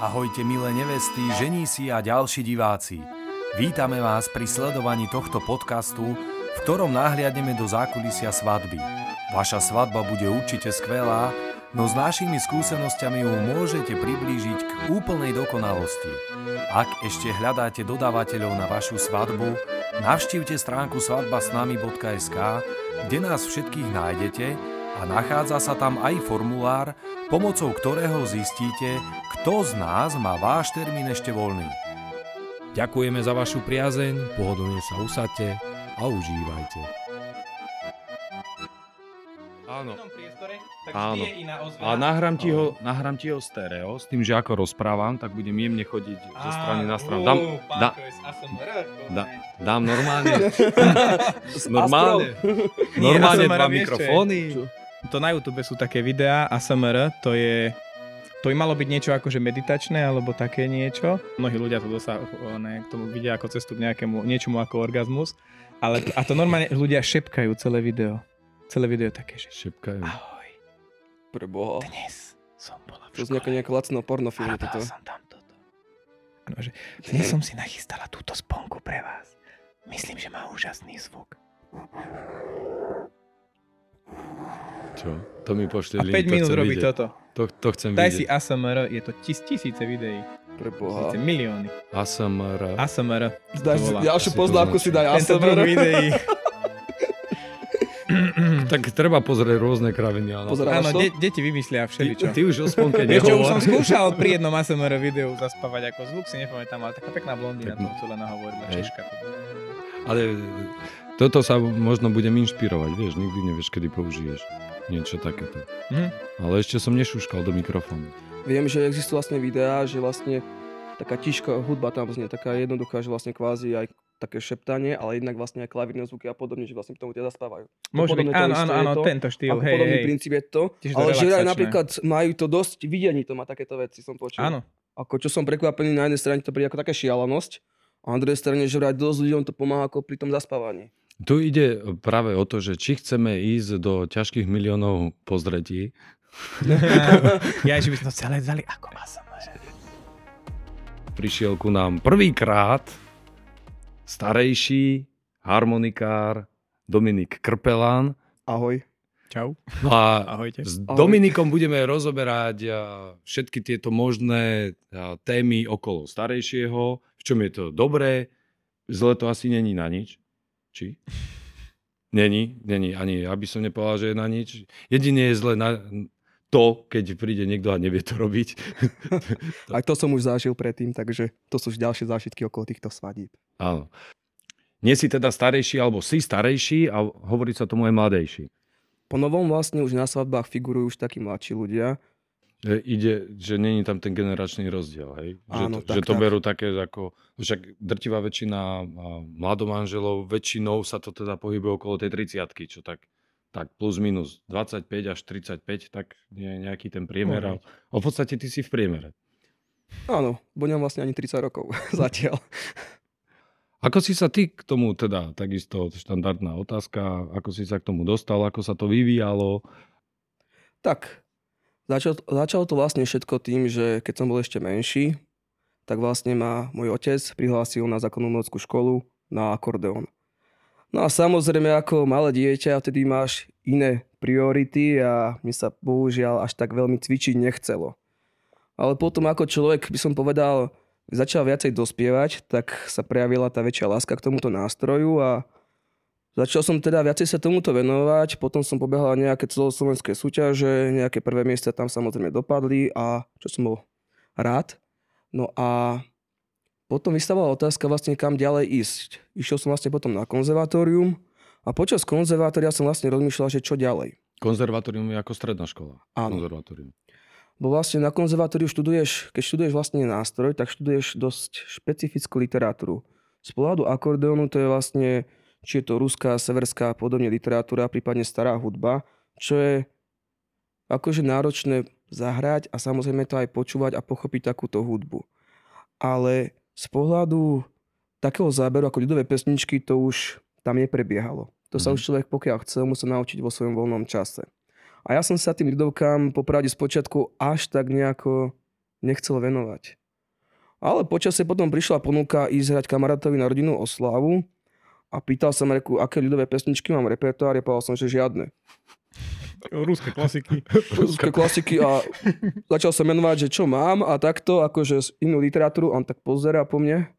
Ahojte milé nevesty, ženísi a ďalší diváci. Vítame vás pri sledovaní tohto podcastu, v ktorom nahliadneme do zákulisia svadby. Vaša svadba bude určite skvelá, no s našimi skúsenosťami ju môžete priblížiť k úplnej dokonalosti. Ak ešte hľadáte dodávateľov na vašu svadbu, navštívte stránku svadbasnami.sk, kde nás všetkých nájdete a nachádza sa tam aj formulár, pomocou ktorého zistíte, kto z nás má váš termín ešte voľný. Ďakujeme za vašu priazeň, pohodlne sa usadte a užívajte. Áno. Tak Áno. je iná ozvena. A nahrám ti, ho, nahrám ti ho stereo, s tým, že ako rozprávam, tak budem jemne chodiť zo strany na stranu. Dám, dá, dá, dám normálne, normálne, normálne ASMR dva vieš, čo je? mikrofóny. To na YouTube sú také videá, ASMR, to je... To by malo byť niečo akože meditačné, alebo také niečo. Mnohí ľudia to dosa, ne, k tomu vidia ako cestu k nejakému, niečomu ako orgazmus. Ale, a to normálne ľudia šepkajú celé video. Celé video je také, že Šepkajú. ahoj, Pre boha. dnes som bola v To z nejakého nejakého lacného pornofilmu Hľadal toto. som tam toto. Ano, že dnes som si nachystala túto sponku pre vás. Myslím, že má úžasný zvuk. Čo? To mi pošle A 5 minút robí toto. To, to chcem Daj si vidieť. ASMR, je to tis, tisíce videí. Pre boha. Tisíce, milióny. ASMR. ASMR. Daj to volá. ďalšiu Si to poznámku si daj Tento druh ASMR. videí. Tak treba pozrieť rôzne kraviny. Pozeráš Áno, to? de- deti vymyslia ty, všeličo. ty už o sponke Vieš čo, už som skúšal pri jednom ASMR videu zaspávať ako zvuk, si nepamätám, ale taká pekná blondína Pekná. to celé nahovorila, Hej. Češka. Ale toto sa možno budem inšpirovať, vieš, nikdy nevieš, kedy použiješ niečo takéto. Mhm. Ale ešte som nešúškal do mikrofónu. Viem, že existujú vlastne videá, že vlastne taká tiška hudba tam znie, taká jednoduchá, že vlastne kvázi aj také šeptanie, ale jednak vlastne aj klavírne zvuky a podobne, že vlastne k tomu teda zaspávajú. Môže byť, áno, áno, áno, to. tento štýl, hej, podobný hej. princíp je to. Tiež to ale že napríklad majú to dosť videní, to má takéto veci, som počul. Áno, Ako čo som prekvapený, na jednej strane to príde ako taká šialenosť, a na druhej strane, že vraj dosť ľuďom to pomáha ako pri tom zaspávaní. Tu ide práve o to, že či chceme ísť do ťažkých miliónov pozretí. ja, že by sme to celé vzali ako ASMR. Prišiel ku nám prvýkrát starejší harmonikár Dominik Krpelán. Ahoj. Čau. No a Ahojte. s Ahoj. Dominikom budeme rozoberať a, všetky tieto možné a, témy okolo starejšieho, v čom je to dobré, zle to asi není na nič. Či? Není, není, ani ja by som nepovedal, že je na nič. Jedine je zle na to, keď príde niekto a nevie to robiť. Aj to som už zažil predtým, takže to sú už ďalšie zážitky okolo týchto svadíb. Áno. Nie si teda starejší, alebo si starejší a hovorí sa tomu aj mladejší. Po novom vlastne už na svadbách figurujú už takí mladší ľudia. E, ide, že není tam ten generačný rozdiel, hej? Že, Áno, to, tak, že to tak. berú také ako, však drtivá väčšina a, mladomanželov, väčšinou sa to teda pohybuje okolo tej 30 čo tak, tak plus minus 25 až 35, tak je nejaký ten priemer. A, a v podstate ty si v priemere. Áno, bo nemám vlastne ani 30 rokov zatiaľ. Ako si sa ty k tomu, teda takisto štandardná otázka, ako si sa k tomu dostal, ako sa to vyvíjalo? Tak, začal, začalo to vlastne všetko tým, že keď som bol ešte menší, tak vlastne ma môj otec prihlásil na zákonnú školu na akordeón. No a samozrejme ako malé dieťa, vtedy máš iné priority a mi sa bohužiaľ až tak veľmi cvičiť nechcelo. Ale potom ako človek, by som povedal, začal viacej dospievať, tak sa prejavila tá väčšia láska k tomuto nástroju a Začal som teda viacej sa tomuto venovať, potom som pobehal nejaké celoslovenské súťaže, nejaké prvé miesta tam samozrejme dopadli a čo som bol rád. No a potom vystávala otázka vlastne kam ďalej ísť. Išiel som vlastne potom na konzervatórium a počas konzervatória som vlastne rozmýšľal, že čo ďalej. Konzervatórium je ako stredná škola. Áno. Konzervatórium. Bo vlastne na konzervatóriu študuješ, keď študuješ vlastne nástroj, tak študuješ dosť špecifickú literatúru. Z pohľadu akordeónu to je vlastne, či je to ruská, severská a podobne literatúra, prípadne stará hudba, čo je akože náročné zahrať a samozrejme to aj počúvať a pochopiť takúto hudbu. Ale z pohľadu takého záberu ako ľudové pesničky to už tam neprebiehalo. To sa Mhm. už človek, pokiaľ chcel, musel naučiť vo svojom voľnom čase. A ja som sa tým ľudovkám popravde z počiatku až tak nejako nechcel venovať. Ale počasie potom prišla ponuka ísť hrať kamarátovi na rodinnú oslavu a pýtal sa ma, reku, aké ľudové pesničky mám v repertoári a povedal som, že žiadne. Rúske klasiky. Ruské klasiky a začal sa menovať, že čo mám a takto, akože inú literatúru, on tak pozera po mne,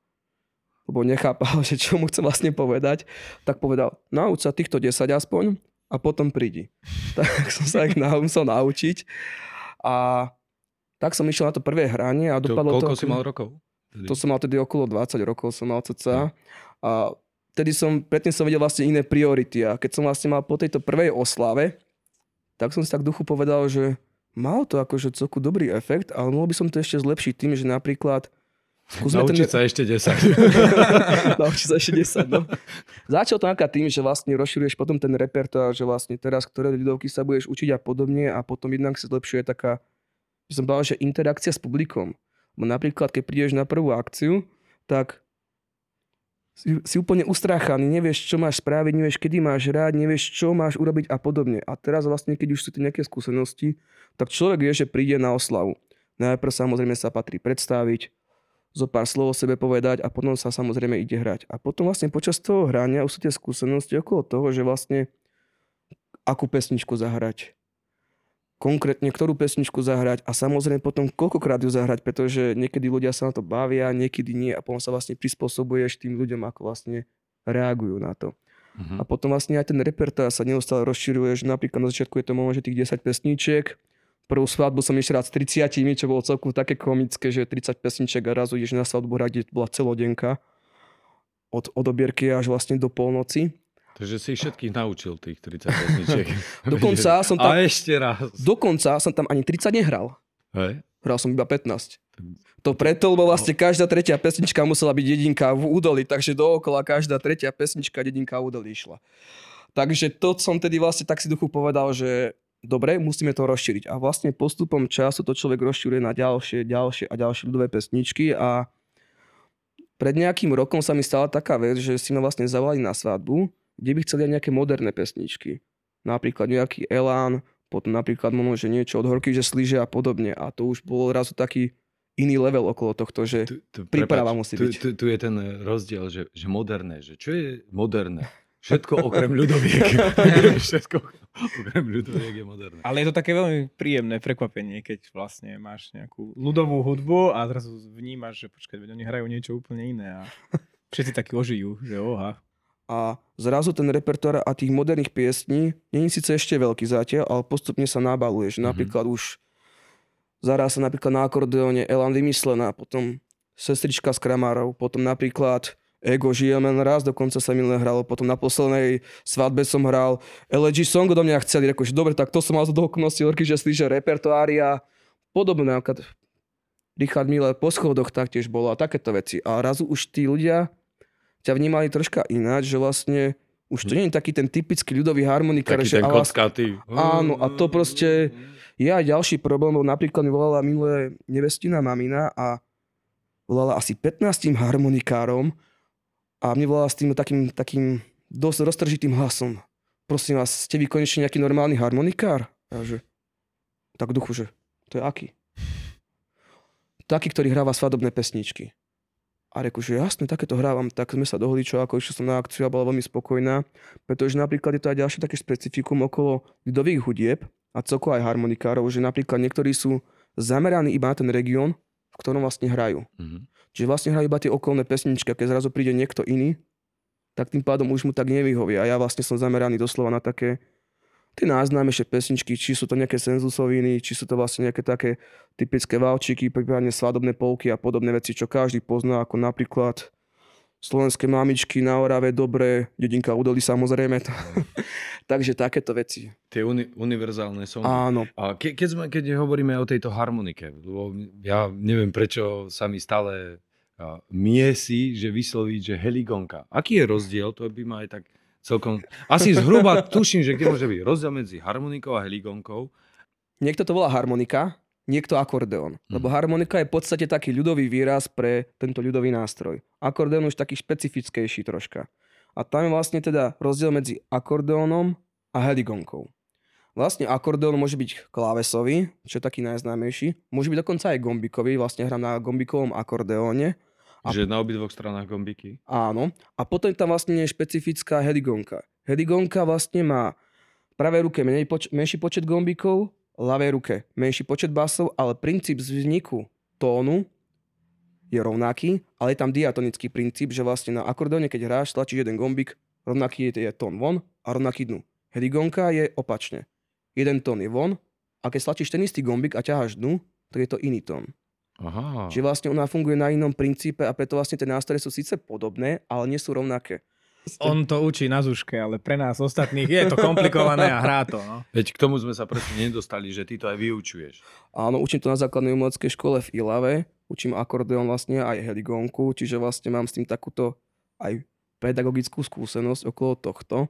lebo nechápal, že čo mu chcem vlastne povedať, tak povedal, nauč sa týchto 10 aspoň a potom prídi. Tak som sa ich musel naučiť a tak som išiel na to prvé hranie a To, dopadlo koľko to... si mal rokov? Vtedy? To som mal tedy okolo 20 rokov, som mal cca. A vtedy som, predtým som vedel vlastne iné priority. A keď som vlastne mal po tejto prvej oslave, tak som si tak duchu povedal, že mal to akože celku dobrý efekt, ale mohol by som to ešte zlepšiť tým, že napríklad skúsme Naučiť sa ešte 10. Naučiť sa ešte 10, no. Začal to napríklad tým, že vlastne rozširuješ potom ten repertoár, že vlastne teraz, ktoré ľudovky sa budeš učiť a podobne a potom jednak sa zlepšuje taká, že som povedal, že interakcia s publikom. Bo napríklad, keď prídeš na prvú akciu, tak si, si úplne ustráchaný, nevieš, čo máš spraviť, nevieš, kedy máš hrať, nevieš, čo máš urobiť a podobne. A teraz vlastne, keď už sú tu nejaké skúsenosti, tak človek vie, že príde na oslavu. Najprv samozrejme sa patrí predstaviť, zo pár slov o sebe povedať a potom sa samozrejme ide hrať. A potom vlastne počas toho hrania už sú tie skúsenosti okolo toho, že vlastne akú pesničku zahrať, konkrétne ktorú pesničku zahrať a samozrejme potom koľkokrát ju zahrať, pretože niekedy ľudia sa na to bavia, niekedy nie a potom sa vlastne prispôsobuješ tým ľuďom, ako vlastne reagujú na to. Mhm. A potom vlastne aj ten repertoár sa neustále rozširuje, že napríklad na začiatku je to možno, že tých 10 pesníčiek, prvú svadbu som išiel rád s 30, čo bolo celkom také komické, že 30 pesniček a razu ideš na svadbu hrať, kde bola celodenka od, od obierky až vlastne do polnoci. Takže si všetkých naučil tých 30 pesničiek. Dokonca som tam, A ešte raz. dokonca som tam ani 30 nehral. Hej. Hral som iba 15. To preto, lebo vlastne každá tretia pesnička musela byť dedinka v údoli, takže dookola každá tretia pesnička dedinka v údoli išla. Takže to som tedy vlastne tak si duchu povedal, že dobre, musíme to rozšíriť. A vlastne postupom času to človek rozšíruje na ďalšie, ďalšie a ďalšie ľudové pesničky a pred nejakým rokom sa mi stala taká vec, že si ma vlastne zavolali na svadbu, kde by chceli aj nejaké moderné pesničky. Napríklad nejaký Elán, potom napríklad možno, že niečo od Horky, že slíže a podobne. A to už bol razu taký iný level okolo tohto, že Tu, tu, Príprava prepáč, musí tu, byť. Tu, tu je ten rozdiel, že, že moderné. Že čo je moderné? Všetko okrem ľudoviek. Všetko okrem ľudoviek je moderné. Ale je to také veľmi príjemné prekvapenie, keď vlastne máš nejakú ľudovú hudbu a zrazu vnímaš, že počkaj, oni hrajú niečo úplne iné a všetci takí ožijú, že oha. A zrazu ten repertoár a tých moderných piesní není síce ešte veľký zatiaľ, ale postupne sa nabaluje, že Mhm. napríklad už zahrá sa napríklad na akordeóne Elan vymyslená, potom Sestrička z Kramárov, potom napríklad Ego žijeme len raz, dokonca sa mi len hralo, potom na poslednej svadbe som hral LG Song do mňa chceli, reku, že dobre, tak to som mal za dokonosti orky, že slíže repertoári a podobné, napríklad Richard Miller po schodoch taktiež bolo a takéto veci. A razu už tí ľudia ťa vnímali troška ináč, že vlastne už to nie je taký ten typický ľudový harmonikár, Taký že ten a vlastne, kockatý. Áno, a to proste- je aj ďalší problém, lebo napríklad mi volala minulé nevestina mamina a volala asi 15 harmonikárom a mne volala s tým takým, takým dosť roztržitým hlasom. Prosím vás, ste vy konečne nejaký normálny harmonikár? A že, tak duchu, že to je aký? Taký, ktorý hráva svadobné pesničky. A reku, že jasne, takéto hrávam, tak sme sa dohodli, čo ako išiel som na akciu a bola veľmi spokojná, pretože napríklad je to aj ďalšie také špecifikum okolo ľudových hudieb a celkovo aj harmonikárov, že napríklad niektorí sú zameraní iba na ten región, v ktorom vlastne hrajú. Mhm. Čiže vlastne hrajú iba tie okolné pesničky keď zrazu príde niekto iný, tak tým pádom už mu tak nevyhovie. A ja vlastne som zameraný doslova na také tie najznámejšie pesničky, či sú to nejaké senzusoviny, či sú to vlastne nejaké také typické valčiky, prípadne svadobné polky a podobné veci, čo každý pozná, ako napríklad slovenské mamičky na Orave, dobre, dedinka Udoli samozrejme. Takže takéto veci. Tie uni- univerzálne songy. Áno. A ke, keď, sme, keď hovoríme o tejto harmonike, lebo ja neviem, prečo sa mi stále miesi, že vysloviť, že heligonka. Aký je rozdiel? To by ma aj tak celkom... Asi zhruba tuším, že kde môže byť rozdiel medzi harmonikou a heligonkou. Niekto to volá harmonika, niekto akordeón. Mhm. Lebo harmonika je v podstate taký ľudový výraz pre tento ľudový nástroj. Akordeón už taký špecifickejší troška. A tam je vlastne teda rozdiel medzi akordeónom a heligonkou. Vlastne akordeón môže byť klávesový, čo je taký najznámejší. Môže byť dokonca aj gombikový, vlastne hrám na gombikovom akordeóne. A- Že na obidvoch stranách gombiky. Áno. A potom tam vlastne je špecifická heligonka. Heligonka vlastne má pravej ruke menej poč- menší počet gombikov, ľavej ruke menší počet basov, ale princíp vzniku tónu je rovnaký, ale je tam diatonický princíp, že vlastne na akordeóne, keď hráš, tlačíš jeden gombik, rovnaký je, je tón von a rovnaký dnu. Heligonka je opačne. Jeden tón je von a keď stlačíš ten istý gombik a ťaháš dnu, tak je to iný tón. Aha. Čiže vlastne ona funguje na inom princípe a preto vlastne tie nástroje sú síce podobné, ale nie sú rovnaké. On to učí na zuške, ale pre nás ostatných je to komplikované a hrá to. No. Veď k tomu sme sa presne nedostali, že ty to aj vyučuješ. Áno, učím to na základnej umeleckej škole v Ilave, učím akordeón vlastne aj heligónku, čiže vlastne mám s tým takúto aj pedagogickú skúsenosť okolo tohto.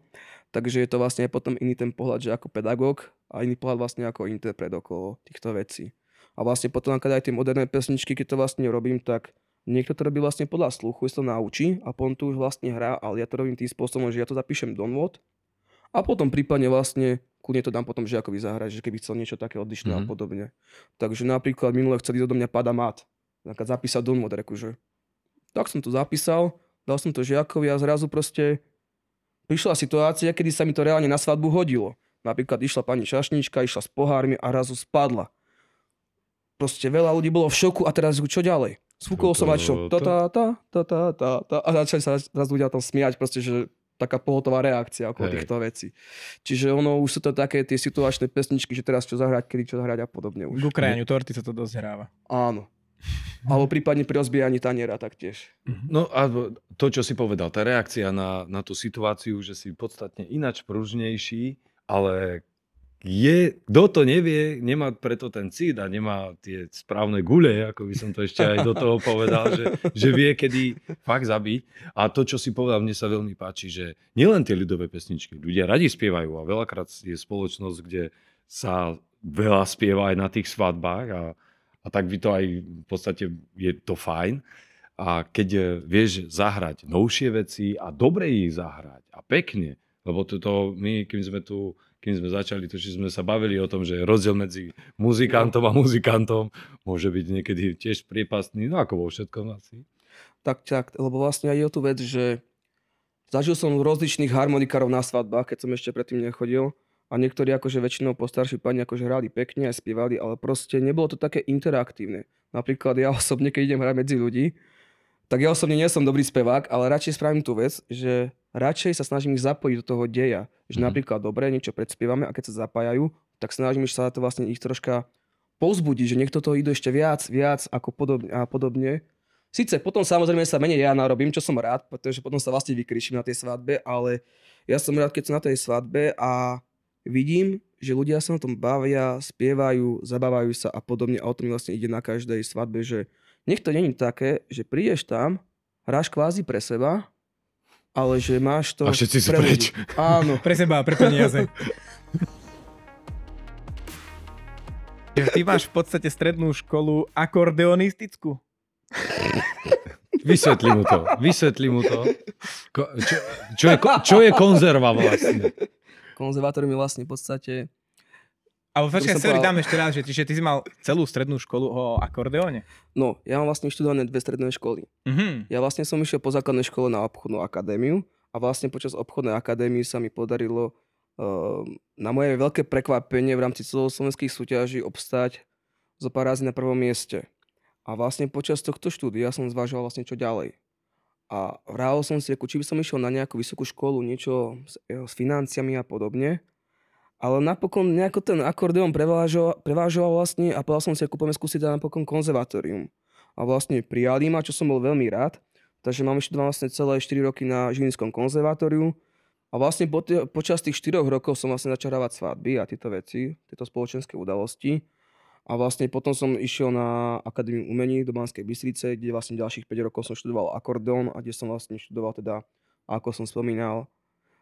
Takže je to vlastne potom iný ten pohľad, že ako pedagóg a iný pohľad vlastne ako interpret okolo týchto vecí. A vlastne potom, keď aj tie moderné pesničky, keď to vlastne robím, tak niekto to robí vlastne podľa sluchu, si to naučí a potom tu už vlastne hrá, ale ja to robím tým spôsobom, že ja to zapíšem do nôd a potom prípadne vlastne kľudne to dám potom žiakovi zahrať, že keby chcel niečo také odlišné Mhm. a podobne. Takže napríklad minule chceli odo mňa pada mat, napríklad zapísať do nôd, reku, že tak som to zapísal, dal som to žiakovi a zrazu proste prišla situácia, kedy sa mi to reálne na svadbu hodilo. Napríklad išla pani šašnička, išla s pohármi a razu spadla. Proste veľa ľudí bolo v šoku a teraz čo ďalej? Sfúkol som čo? Ta, ta, ta, ta, ta, ta, ta, a začali sa raz ľudia tam smiať, proste, že taká pohotová reakcia okolo Hej. týchto vecí. Čiže ono už sú to také tie situačné pesničky, že teraz čo zahrať, kedy čo zahrať a podobne K už. ukrajaniu torty sa to dosť hráva. Áno. Alebo prípadne pri rozbijaní taniera taktiež. No a to, čo si povedal, tá reakcia na, na tú situáciu, že si podstatne inač pružnejší, ale je, kto to nevie, nemá preto ten cít a nemá tie správne gule, ako by som to ešte aj do toho povedal, že, že vie, kedy fakt zabiť. A to, čo si povedal, mne sa veľmi páči, že nielen tie ľudové pesničky, ľudia radi spievajú a veľakrát je spoločnosť, kde sa veľa spieva aj na tých svadbách a, a tak by to aj v podstate je to fajn. A keď eh, vieš zahrať novšie veci a dobre ich zahrať a pekne, lebo toto my, kým sme tu, kým sme začali, to, že sme sa bavili o tom, že rozdiel medzi muzikantom a muzikantom môže byť niekedy tiež priepastný, no ako vo všetkom asi. Tak, tak, lebo vlastne aj je tú vec, že zažil som rozličných harmonikárov na svadbách, keď som ešte predtým nechodil. A niektorí akože väčšinou postarší pani akože hrali pekne a spievali, ale proste nebolo to také interaktívne. Napríklad ja osobne, keď idem hrať medzi ľudí, tak ja osobne nie som dobrý spevák, ale radšej spravím tú vec, že radšej sa snažím ich zapojiť do toho deja. Že Mhm. napríklad dobre, niečo predspievame a keď sa zapájajú, tak snažím sa to vlastne ich troška povzbudiť, že niekto toho idú ešte viac, viac ako podobne, a podobne. Sice potom samozrejme sa menej ja narobím, čo som rád, pretože potom sa vlastne vykriším na tej svadbe, ale ja som rád, keď som na tej svadbe a vidím, že ľudia sa na tom bavia, spievajú, zabávajú sa a podobne a o tom vlastne ide na každej svadbe, že nech to není také, že prídeš tam, hráš kvázi pre seba, ale že máš to A všetci sú pre preč. Áno, Pre seba pre peniaze. Ty máš v podstate strednú školu akordeonistickú. Vysvetli mu to, vysvetli mu to. Ko, čo, čo, je, čo je konzerva vlastne? konzervatórium je vlastne v podstate Ale počkaj, sorry, povedal. dám ešte raz, že ty, že ty si mal celú strednú školu o akordeóne. No, ja mám vlastne študované dve stredné školy. Mhm. Ja vlastne som išiel po základnej škole na obchodnú akadémiu a vlastne počas obchodnej akadémie sa mi podarilo uh, na moje veľké prekvapenie v rámci celoslovenských súťaží obstať zo pár razy na prvom mieste. A vlastne počas tohto štúdia som zvažoval vlastne čo ďalej. A vrával som si, či by som išiel na nejakú vysokú školu, niečo s, eh, s financiami a podobne. Ale napokon nejako ten akordeón prevážoval, prevážoval vlastne a povedal som si, ako poďme skúsiť napokon konzervatórium. A vlastne prijali ma, čo som bol veľmi rád. Takže mám ešte vlastne celé 4 roky na Žilinskom konzervatóriu. A vlastne po tie, počas tých 4 rokov som vlastne začal hrávať svadby a tieto veci, tieto spoločenské udalosti. A vlastne potom som išiel na Akadémiu umení do Banskej Bystrice, kde vlastne ďalších 5 rokov som študoval akordeón a kde som vlastne študoval teda, ako som spomínal,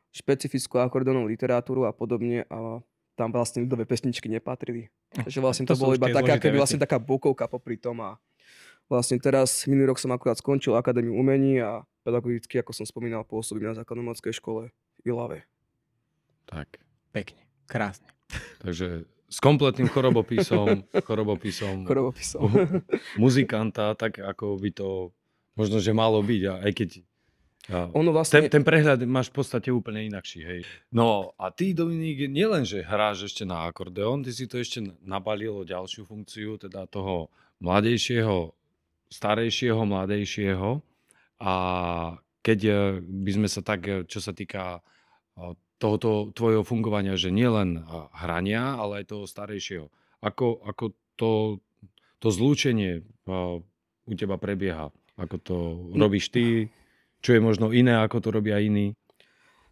špecifickú akordeónovú literatúru a podobne a tam vlastne ľudové pesničky nepatrili. Takže vlastne To to, bolo iba taká, keby vlastne taká bokovka popri tom a vlastne teraz minulý rok som akurát skončil Akadémiu umení a pedagogicky, ako som spomínal, pôsobím na základnomockej škole v Ilave. Tak. Pekne, krásne. Takže s kompletným chorobopisom, chorobopisom Chorobopisom. muzikanta, tak ako by to možno, že malo byť. A aj keď a Ono ten, vlastne, ten prehľad máš v podstate úplne inakší, hej. No a ty, Dominik, nielen, že hráš ešte na akordeón, ty si to ešte nabalil o ďalšiu funkciu, teda toho mladejšieho, starejšieho, mladejšieho. A keď eh, by sme sa tak, eh, čo sa týka eh, tohoto tvojho fungovania, že nielen hrania, ale aj toho starejšieho. Ako, ako to, to zlúčenie u teba prebieha? Ako to robíš ty? Čo je možno iné, ako to robia iní?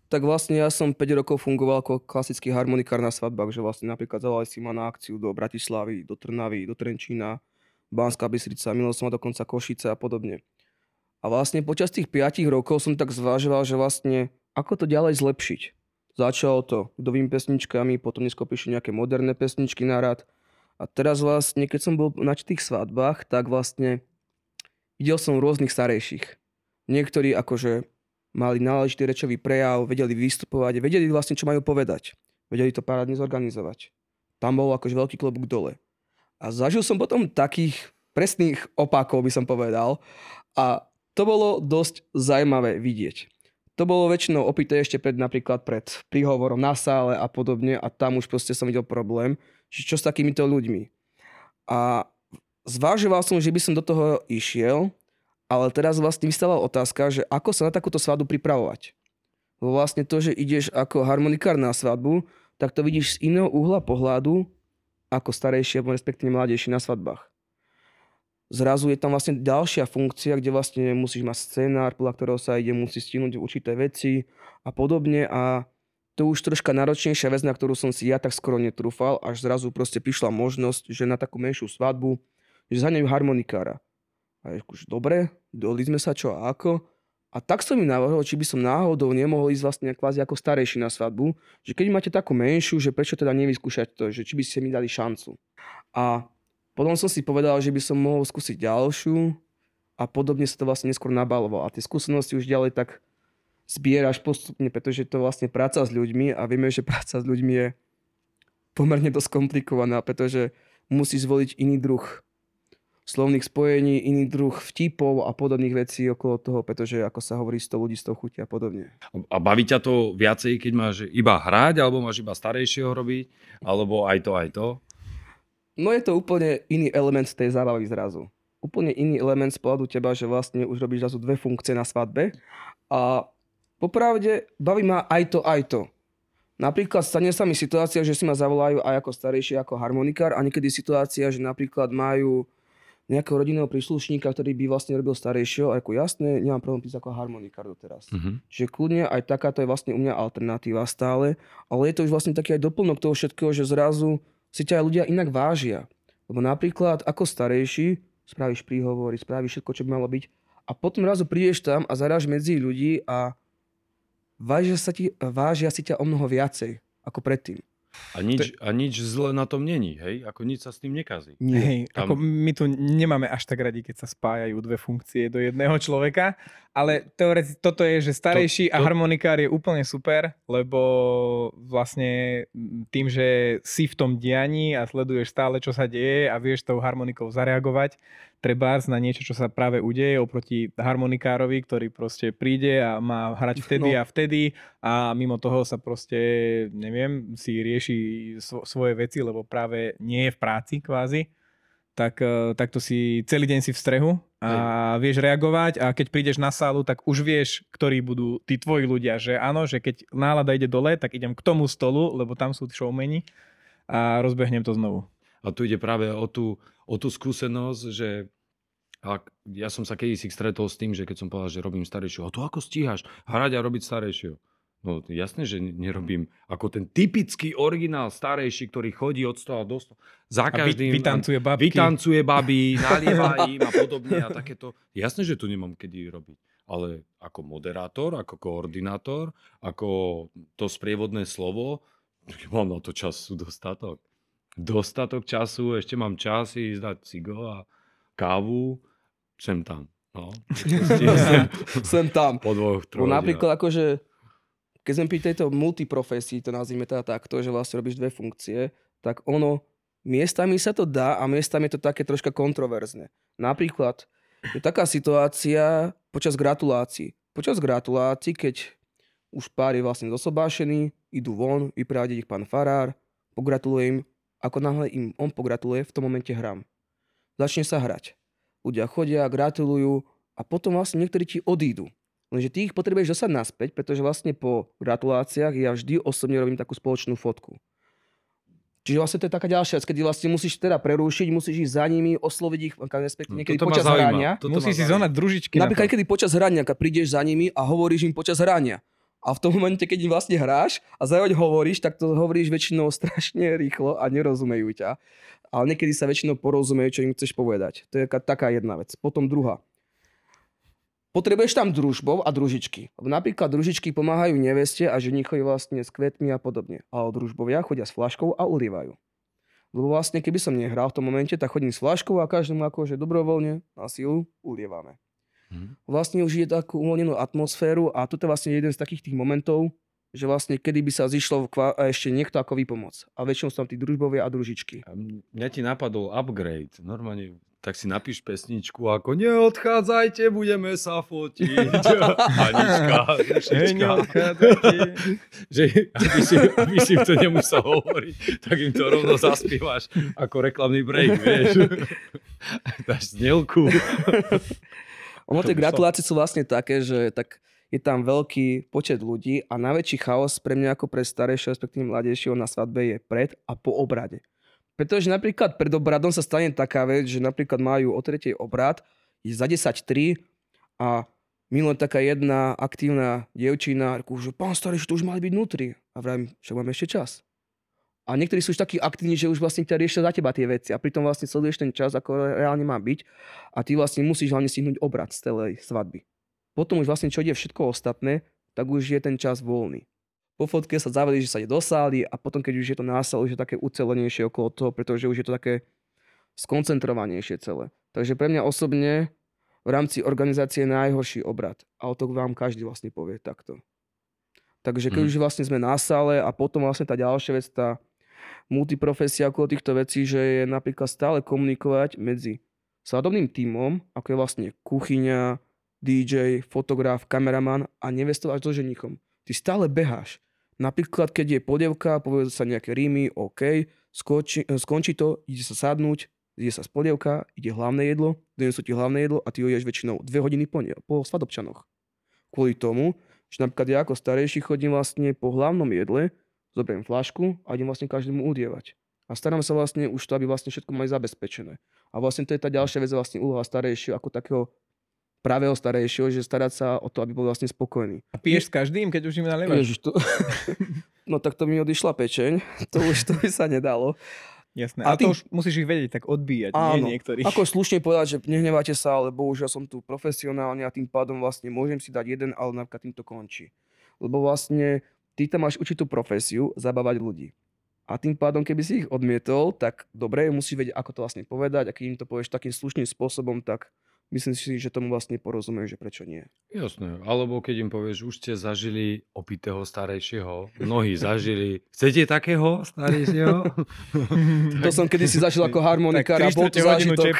tak vlastne ja som 5 rokov fungoval ako klasický harmonikár na svadbách, že vlastne napríklad zavolali si ma na akciu do Bratislavy, do Trnavy, do Trenčína, Banská Bystrica, minul som ma dokonca Košice a podobne. A vlastne počas tých 5 rokov som tak zvážoval, že vlastne ako to ďalej zlepšiť. Začalo to ľudovými pesničkami, potom neskôr prišli nejaké moderné pesničky na rad. A teraz vlastne, keď som bol na tých svadbách, tak vlastne videl som rôznych starejších. Niektorí akože mali náležitý rečový prejav, vedeli vystupovať, vedeli vlastne, čo majú povedať. Vedeli to parádne zorganizovať. Tam bol akože veľký klobúk dole. A zažil som potom takých presných opákov, by som povedal. A to bolo dosť zaujímavé vidieť. To bolo väčšinou opité ešte pred, napríklad pred príhovorom na sále a podobne a tam už proste som videl problém, že čo s takýmito ľuďmi. A zvážoval som, že by som do toho išiel, ale teraz vlastne vystávala otázka, že ako sa na takúto svadbu pripravovať. Lebo vlastne to, že ideš ako harmonikár na svadbu, tak to vidíš z iného uhla pohľadu ako starejší, alebo respektíve mladejší na svadbách. Zrazu je tam vlastne ďalšia funkcia, kde vlastne musíš mať scenár, podľa ktorého sa ide, musíš stihnúť určité veci a podobne a to už troška náročnejšia vec, na ktorú som si ja tak skoro netrúfal, až zrazu proste prišla možnosť, že na takú menšiu svadbu, že zhaňajú harmonikára. A už dobre, dohodli sme sa čo a ako. A tak som mi navrhol, či by som náhodou nemohol ísť vlastne kvázi ako starejší na svadbu, že keď máte takú menšiu, že prečo teda nevyskúšať to, že či by ste mi dali šancu. A potom som si povedal, že by som mohol skúsiť ďalšiu a podobne sa to vlastne neskôr nabalovalo. A tie skúsenosti už ďalej tak zbieraš postupne, pretože to vlastne práca s ľuďmi a vieme, že práca s ľuďmi je pomerne dosť komplikovaná, pretože musí zvoliť iný druh slovných spojení, iný druh vtipov a podobných vecí okolo toho, pretože ako sa hovorí, 100 ľudí, 100 chutí a podobne. A baví ťa to viacej, keď máš iba hrať, alebo máš iba starejšieho robiť, alebo aj to, aj to? No je to úplne iný element tej zábavy zrazu. Úplne iný element z pohľadu teba, že vlastne už robíš zrazu dve funkcie na svadbe. A popravde baví ma aj to, aj to. Napríklad stane sa mi situácia, že si ma zavolajú aj ako starejší, ako harmonikár a niekedy situácia, že napríklad majú nejakého rodinného príslušníka, ktorý by vlastne robil starejšieho, a ako jasné, nemám problém prísť ako harmonikár doteraz. Uh-huh. Čiže kľudne aj takáto je vlastne u mňa alternatíva stále, ale je to už vlastne taký aj doplnok toho všetkého, že zrazu si ťa aj ľudia inak vážia. Lebo napríklad ako starejší spravíš príhovory, spravíš všetko, čo by malo byť a potom razu prídeš tam a zaráš medzi ľudí a vážia, sa ti, vážia si ťa o mnoho viacej ako predtým. A nič, a nič zle na tom není, hej? Ako nič sa s tým nekazí. Nie. Hej, Tam- ako my tu nemáme až tak radi, keď sa spájajú dve funkcie do jedného človeka, ale teoreticky toto je, že starejší To- a to- harmonikár je úplne super, lebo vlastne tým, že si v tom dianí a sleduješ stále, čo sa deje a vieš tou harmonikou zareagovať, trebárs na niečo, čo sa práve udeje oproti harmonikárovi, ktorý proste príde a má hrať vtedy No. a vtedy a mimo toho sa proste, neviem, si rieši svo- svoje veci, lebo práve nie je v práci kvázi, tak, eh, takto si celý deň si v strehu a vieš reagovať a keď prídeš na sálu, tak už vieš, ktorí budú tí tvoji ľudia, že áno, že keď nálada ide dole, tak idem k tomu stolu, lebo tam sú showmeni a rozbehnem to znovu. A tu ide práve o tú, o tú skúsenosť, že ak, ja som sa kedysi stretol s tým, že keď som povedal, že robím starejšieho, a to ako stíhaš hrať a robiť starejšieho? No jasné, že ne- nerobím ako ten typický originál starejší, ktorý chodí od stola do stola. Za A vy, každým vytancuje babky. vytancuje baby, nalieva im a podobne a takéto. Jasné, že to nemám kedy robiť. Ale ako moderátor, ako koordinátor, ako to sprievodné slovo, mám na to času dostatok. Dostatok času, ešte mám čas ísť dať cigo a kávu, sem tam. No, Sem tam. po dvoch, troch hodinách. napríklad akože, keď sme pri tejto multiprofesii, to nazvime teda takto, že vlastne robíš dve funkcie, tak ono, miestami sa to dá a miestami je to také troška kontroverzne. Napríklad, je taká situácia počas gratulácií. Počas gratulácií, keď už pár je vlastne zosobášený, idú von, vyprádiť ich pán farár, pogratuluje im, ako náhle im on pogratuluje, v tom momente hrám. Začne sa hrať. Ľudia chodia, gratulujú a potom vlastne niektorí ti odídu. Lenže ty ich potrebuješ dostať naspäť, pretože vlastne po gratuláciách ja vždy osobne robím takú spoločnú fotku. Čiže vlastne to je taká ďalšia vec, keď vlastne musíš teda prerušiť, musíš ísť za nimi, osloviť ich, respektíve No, niekedy toto ma počas zaujíma. hrania. Toto Musíš si zonať družičky Napríklad, na to. kedy počas hrania keď prídeš za nimi a hovoríš im počas hrania. A v tom momente, keď im vlastne hráš a zároveň hovoríš, tak to hovoríš väčšinou strašne rýchlo a nerozumejú ťa. Ale niekedy sa väčšinou porozumejú, čo im chceš povedať. To je taká- taká jedna vec. Potom druhá. Potrebuješ tam družbov a družičky. Napríklad družičky pomáhajú neveste a ženichovi vlastne s kvetmi a podobne. Ale družbovia chodia s flaškou a ulievajú. Lebo vlastne, keby som nehral v tom momente, tak chodím s flaškou a každému akože dobrovoľne na silu ulievame Mhm. vlastne už je takú uvoľnenú atmosféru a toto je vlastne jeden z takých tých momentov, že vlastne kedy by sa zišlo kva- ešte niekto ako výpomoc. A väčšinou sú tam tí družbovia a družičky. A mňa ti napadol upgrade. Normálne tak si napíš pesničku ako neodchádzajte, budeme sa fotiť. Anička, neodchádzajte. že aby si, aby si to nemusel hovoriť, tak im to rovno zaspievaš ako reklamný break, vieš. Dáš znelku. Ono tie gratulácie sú vlastne také, že tak je tam veľký počet ľudí a najväčší chaos pre mňa ako pre starejšieho, respektíve mladejšieho na svadbe je pred a po obrade. Pretože napríklad pred obradom sa stane taká vec, že napríklad majú o tretej obrad, je za 10.3 a minulé taká jedna aktívna dievčina, že pán starejší, to už mali byť vnútri. A vravím, že máme ešte čas. A niektorí sú už takí aktívni, že už vlastne ťa riešia za teba tie veci a pritom vlastne sleduješ ten čas, ako reálne má byť a ty vlastne musíš hlavne stihnúť obrad z celej svadby. Potom už vlastne čo ide všetko ostatné, tak už je ten čas voľný. Po fotke sa zaveli, že sa ide do sály a potom, keď už je to na sále, už je také ucelenejšie okolo toho, pretože už je to také skoncentrovanejšie celé. Takže pre mňa osobne v rámci organizácie je najhorší obrad. A o to vám každý vlastne povie takto. Takže keď Mhm. už vlastne sme na sále a potom vlastne tá ďalšia vec, tá multiprofesia okolo týchto vecí, že je napríklad stále komunikovať medzi svadobným tímom, ako je vlastne kuchyňa, DJ, fotograf, kameraman a nevestou až so ženichom. Ty stále beháš. Napríklad, keď je podevka, povedú sa nejaké rímy, OK, skoči, eh, skončí to, ide sa sadnúť, ide sa z polievka, ide hlavné jedlo, donesú ti hlavné jedlo a ty ho ješ väčšinou dve hodiny po, ne, po svadobčanoch. Kvôli tomu, že napríklad ja ako starejší chodím vlastne po hlavnom jedle, zoberiem flašku a idem vlastne každému udievať. A starám sa vlastne už to, aby vlastne všetko mali zabezpečené. A vlastne to je tá ďalšia vec, vlastne úloha starejšieho ako takého pravého starejšieho, že starať sa o to, aby bol vlastne spokojný. A piješ s každým, keď už im nalievaš? Ježiš, to... no tak to mi odišla pečeň, to už to by sa nedalo. Jasné. A A, to tým- už musíš ich vedieť tak odbíjať, Áno. nie niektorí. Ako slušne povedať, že nehnevajte sa, ale bohužiaľ som tu profesionálne a tým pádom vlastne môžem si dať jeden, ale napríklad tým to končí. Lebo vlastne ty tam máš určitú profesiu zabávať ľudí. A tým pádom, keby si ich odmietol, tak dobre, musíš vedieť, ako to vlastne povedať a keď im to povieš takým slušným spôsobom, tak myslím si, že tomu vlastne porozumejú, že prečo nie. Jasné. Alebo keď im povieš, už ste zažili opitého starejšieho. Mnohí zažili. Chcete takého starejšieho? To som kedysi zažil ako harmonikár a 3 bol to zážitok.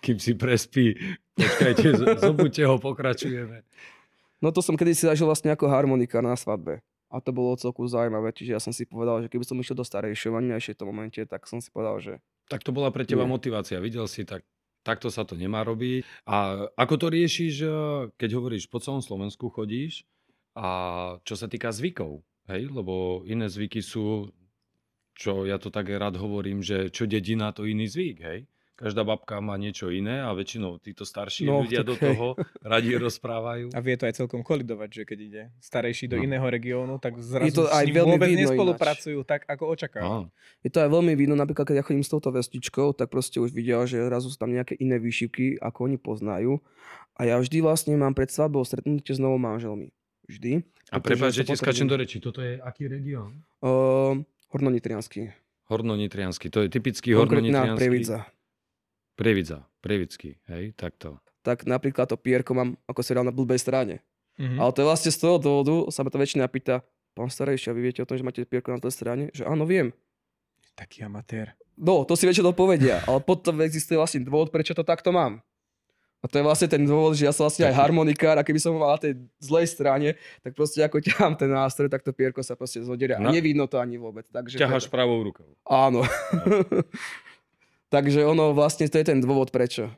Kým si prespí. Počkajte, zobudte ho, pokračujeme. No to som kedysi zažil vlastne ako harmonika na svadbe. A to bolo celku zaujímavé, čiže ja som si povedal, že keby som išiel do starejšieho a ešte v tom momente, tak som si povedal, že Tak to bola pre teba Nie. motivácia. Videl si, tak takto sa to nemá robiť. A ako to riešiš, eh, keď hovoríš, po celom Slovensku chodíš a čo sa týka zvykov, hej? Lebo iné zvyky sú, čo ja to tak rád hovorím, že čo dedina, to iný zvyk, hej? Každá babka má niečo iné a väčšinou títo starší No, ľudia tak do toho radi rozprávajú. A vie to aj celkom kolidovať, že keď ide starejší do No. iného regiónu, tak zrazu to s aj ním veľmi vôbec nespolupracujú tak, ako očakáva. Á, je to aj veľmi vidno, napríklad keď ja chodím s touto vestičkou, tak proste už vidia, že zrazu sú tam nejaké iné výšivky, ako oni poznajú. A ja vždy vlastne mám pred svadbou stretnutie s novou manželmi. Vždy. A prepáč, že ti skáčem potrebujem- do reči. Toto je aký región? Uh, Hornonitriansky. Hornonitriansky. To je typický Konkrétna hornonitriansky. Prievidza. Prievidza, prievidsky, hej, takto. tak napríklad to pierko mám, ako si na blbej strane. Mhm. Ale to je vlastne z toho dôvodu, sa ma to väčšina pýta, pán starejší, a vy viete o tom, že máte pierko na tej strane? Že áno, viem. Taký amatér. No, to si väčšinou povedia, ale potom existuje vlastne dôvod, prečo to takto mám. A to je vlastne ten dôvod, že ja som vlastne aj harmonikár a keby som mal na tej zlej strane, tak proste ako ťahám ten nástroj, tak to pierko sa proste zoderia a No. nevidno to ani vôbec. Takže Ťaháš pravou rukou. Áno. Takže ono vlastne to je ten dôvod prečo.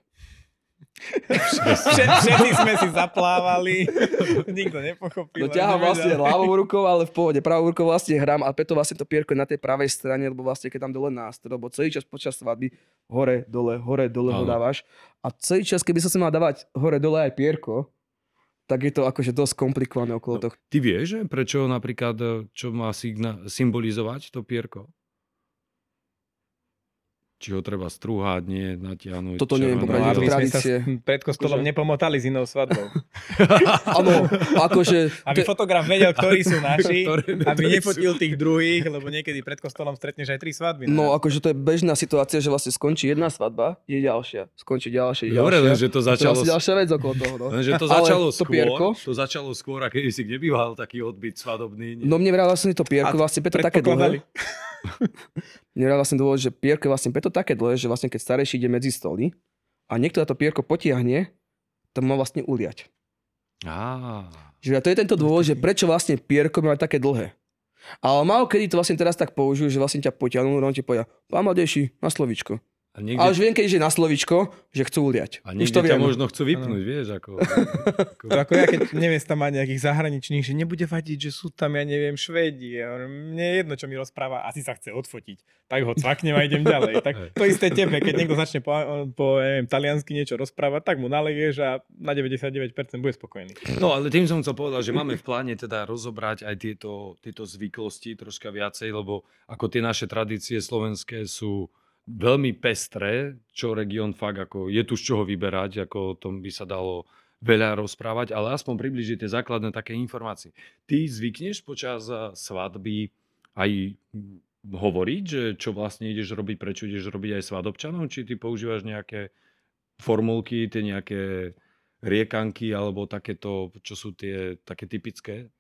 Všet, všetci sme si zaplávali, nikto nepochopil. No ťahám vlastne ľavou rukou, ale v pohode. Pravou rukou vlastne hrám a preto vlastne to pierko je na tej pravej strane, lebo vlastne keď tam dole nástroj, lebo celý čas počas svadby hore, dole, hore, dole ho dávaš. A celý čas, keby sa sa mal dávať hore, dole aj pierko, tak je to akože dosť komplikované okolo No. toho. Ty vieš, že prečo napríklad, čo má signa- symbolizovať to pierko? Či ho treba strúhať, nie, natiahnuť. Toto neviem, je to sa tradície. pred kostolom Akože- nepomotali s inou svadbou. Áno, akože... Aby to- fotograf vedel, ktorí sú naši, Ktoré- aby nefotil tých druhých, lebo niekedy pred kostolom stretneš aj tri svadby. No naraz. akože to je bežná situácia, že vlastne skončí jedna svadba, je ďalšia. Skončí ďalšia, je Dobre, ďalšia. len, že to To je začalo... vlastne ďalšia vec okolo toho. No. Lenže to Ale začalo to skôr, pierko? to začalo skôr, a keď si nebýval taký odbyt svadobný. Nie? No mne vraj vlastne to pierko, vlastne preto také dlhé. Mne vraj vlastne dôvod, že pierko je vlastne preto také dlhé, že vlastne keď starejší ide medzi stoly a niekto na to pierko potiahne, to má vlastne uliať. Á, to je tento dôvod, že prečo vlastne pierko má také dlhé. Ale málo kedy to vlastne teraz tak použijú, že vlastne ťa potiahnú, on ti povedia, pán mladejší, na slovičko. A niekde, Ale už viem, keď ide na slovičko, že chcú uliať. a už to ťa viem. možno chcú vypnúť, vieš, ako... ako To ako ja, keď nevesta má nejakých zahraničných, že nebude vadiť, že sú tam, ja neviem, Švédi. Hovorím, Mne je jedno, čo mi rozpráva, asi sa chce odfotiť. Tak ho cvaknem a idem ďalej. Tak to isté tebe, keď niekto začne po, po neviem, taliansky niečo rozprávať, tak mu nalegieš a na 99% bude spokojný. No ale tým som chcel povedať, že máme v pláne teda rozobrať aj tieto, tieto zvyklosti troška viacej, lebo ako tie naše tradície slovenské sú veľmi pestré, čo región fakt ako je tu z čoho vyberať, ako o tom by sa dalo veľa rozprávať, ale aspoň približiť tie základné také informácie. Ty zvykneš počas a, svadby aj mm, hovoriť, že čo vlastne ideš robiť, prečo ideš robiť aj svadobčanom, či ty používaš nejaké formulky, tie nejaké riekanky alebo takéto, čo sú tie také typické?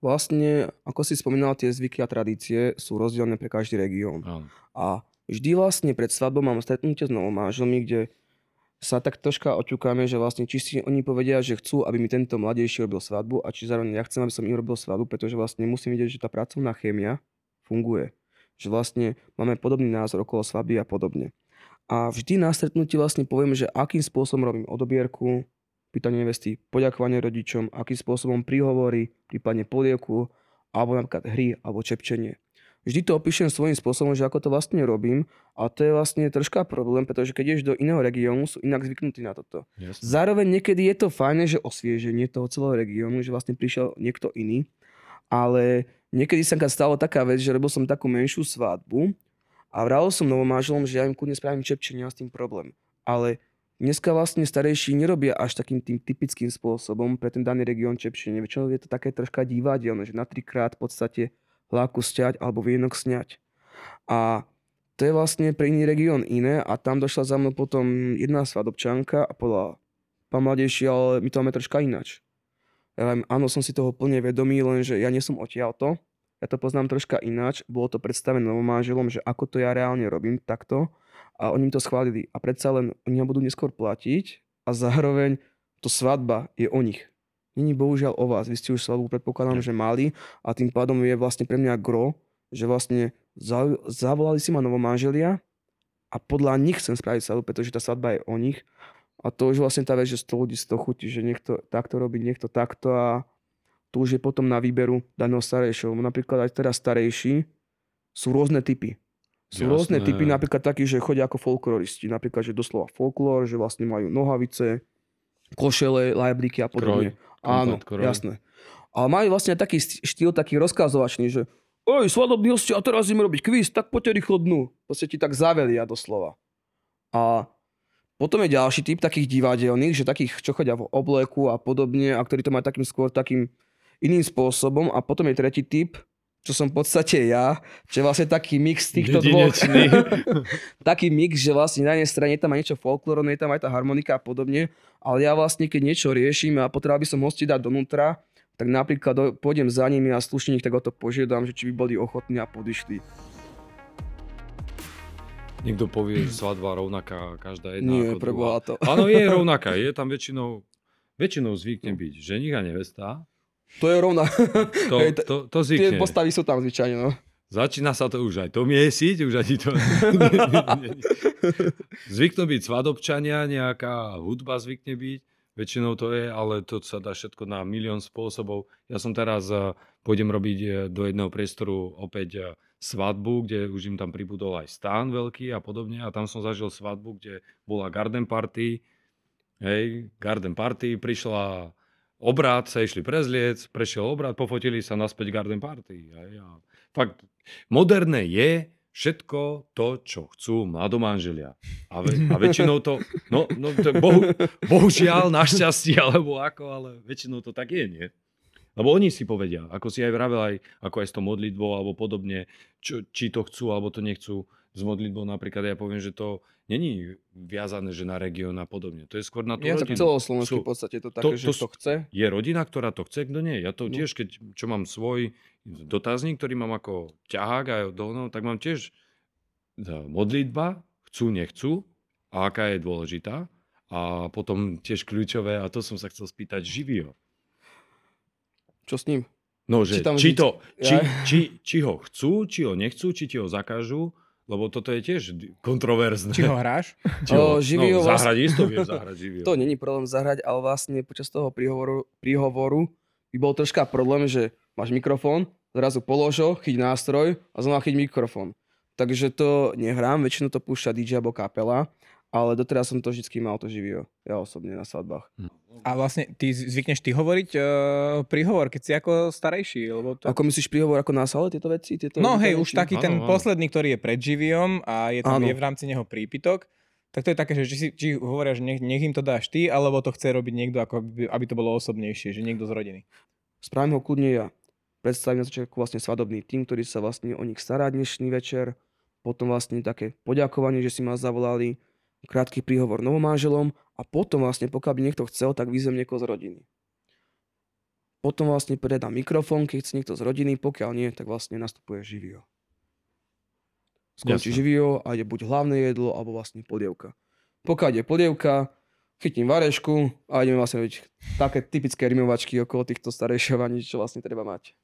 Vlastne, ako si spomínal, tie zvyky a tradície sú rozdielne pre každý región. A vždy vlastne pred svadbou mám stretnutie s novomáželmi, kde sa tak troška oťukáme, že vlastne či si oni povedia, že chcú, aby mi tento mladejší robil svadbu a či zároveň ja chcem, aby som im robil svadbu, pretože vlastne musím vidieť, že tá pracovná chémia funguje. Že vlastne máme podobný názor okolo svadby a podobne. A vždy na stretnutí vlastne poviem, že akým spôsobom robím odobierku, pýtanie nevesty, poďakovanie rodičom, akým spôsobom príhovory, prípadne polieku, alebo napríklad hry, alebo čepčenie vždy to opíšem svojím spôsobom, že ako to vlastne robím a to je vlastne troška problém, pretože keď ideš do iného regiónu, sú inak zvyknutí na toto. Jasne. Zároveň niekedy je to fajné, že osvieženie toho celého regiónu, že vlastne prišiel niekto iný, ale niekedy sa stalo taká vec, že robil som takú menšiu svadbu a vral som novomáželom, že ja im kľudne spravím čepčenie, nemám s tým problém. Ale dneska vlastne starejší nerobia až takým tým typickým spôsobom pre ten daný región čepčenie. Väčšinou je to také troška divadelné, že na trikrát v podstate hláku stiať alebo vienok sňať. A to je vlastne pre iný región iné a tam došla za mnou potom jedna svadobčanka a povedala, pán mladejší, ale my to máme troška inač. Ja viem, áno, som si toho plne vedomý, lenže ja nie som odtiaľto. Ja to poznám troška ináč. Bolo to predstavené novomáželom, že ako to ja reálne robím takto. A oni to schválili. A predsa len oni ma budú neskôr platiť a zároveň to svadba je o nich. Není bohužiaľ o vás. Vy ste už svadbu predpokladám, že mali a tým pádom je vlastne pre mňa gro, že vlastne za- zavolali si ma novomáželia a podľa nich chcem spraviť svadbu, pretože tá svadba je o nich. A to už vlastne tá vec, že 100 ľudí z toho chutí, že niekto takto robí, niekto takto a to už je potom na výberu daného starejšieho. Napríklad aj teraz starejší sú rôzne typy. Sú Jasné. rôzne typy, napríklad takí, že chodia ako folkloristi. Napríklad, že doslova folklór, že vlastne majú nohavice, košele, lajbliky a podobne. Áno, komplet kroj. jasné. Ale majú vlastne taký štýl, taký rozkazovačný, že oj, svadobní hostia, a teraz ideme robiť kvíz, tak poďte rýchlo dnu. Proste ti tak zavelia doslova. A potom je ďalší typ takých divadelných, že takých, čo chodia v obleku a podobne, a ktorí to majú takým skôr takým iným spôsobom. A potom je tretí typ, čo som v podstate ja, že vlastne taký mix týchto dvoch, taký mix, že vlastne na jednej strane je tam aj niečo folklórne, je tam aj tá harmonika a podobne, ale ja vlastne keď niečo riešim a potreboval by som hosti dať donútra, tak napríklad pôjdem za nimi a slušne ich tak o to požiadam, že či by boli ochotní a podišli. Niekto povie, že svadba rovnaká každá jedna Nie, ako to. Áno, je rovnaká. Je tam väčšinou, väčšinou zvykne byť ženich a nevesta. To je rovná. To, Hej, to, to Tie zvykne. postavy sú tam zvyčajne, no. Začína sa to už aj to miesiť, už ani to... zvyknú byť svadobčania, nejaká hudba zvykne byť, väčšinou to je, ale to sa dá všetko na milión spôsobov. Ja som teraz, eh, pôjdem robiť eh, do jedného priestoru opäť eh, svadbu, kde už im tam pribudol aj stán veľký a podobne a tam som zažil svadbu, kde bola garden party, hej, garden party, prišla obrad, sa išli prezliec, prešiel obrad, pofotili sa naspäť garden party. A fakt, moderné je všetko to, čo chcú mladomanželia. A, ve, a väčšinou to, no, no to bohu, bohužiaľ, našťastie, alebo ako, ale väčšinou to tak je, nie? Lebo oni si povedia, ako si aj vravel, aj, ako aj s tou modlitbou alebo podobne, čo, či to chcú alebo to nechcú. S modlitbou napríklad ja poviem, že to není viazané, že na región a podobne. To je skôr na tú Ja rodinu. celoslovenské Sú- v podstate to také, to- že to sú- chce. je rodina, ktorá to chce, kto nie. Ja to No. tiež, keď čo mám svoj dotazník, ktorý mám ako ťahák aj do tak mám tiež tá modlitba, chcú, nechcú, a aká je dôležitá. A potom tiež kľúčové, a to som sa chcel spýtať, živio. Čo s ním? No, že Či tam či, to, či, Ja. či, či ho chcú, či ho nechcú, či ti ho zakážu, lebo toto je tiež kontroverzné. Či ho hráš? Či ho- O, živio no, vlastne- zahrať isto vieš zahrať živio. To není problém zahrať, ale vlastne počas toho príhovoru, príhovoru by bol troška problém, že máš mikrofón, zrazu polož ho, chyť nástroj a znova chyť mikrofón. Takže to nehrám, väčšinou to púšťa DJ alebo kapela, ale doteraz som to vždy mal to živio, ja osobne na svadbách. A vlastne ty zvykneš ty hovoriť uh, príhovor, keď si ako starejší, lebo to... Ako myslíš príhovor ako na sale, tieto veci? Tieto No hej, už taký Áno, ten áno. posledný, ktorý je pred živiom a je tam Áno. je v rámci neho prípitok, tak to je také, že či, si, či hovoria, že nech, nech im to dáš ty, alebo to chce robiť niekto, ako aby, aby to bolo osobnejšie, že niekto z rodiny. Spravím ho kľudne ja. Predstavím na začiatku vlastne svadobný tým, ktorý sa vlastne o nich stará dnešný večer. Potom vlastne také poďakovanie, že si ma zavolali, krátky príhovor novomáželom a potom vlastne, pokiaľ by niekto chcel, tak vyzvem niekoho z rodiny. Potom vlastne predám mikrofón, keď chce niekto z rodiny, pokiaľ nie, tak vlastne nastupuje živio. Skončí živio a ide buď hlavné jedlo, alebo vlastne polievka. Pokiaľ ide polievka, chytím varešku a ideme vlastne robiť také typické rimovačky okolo týchto starejšovaní, čo vlastne treba mať.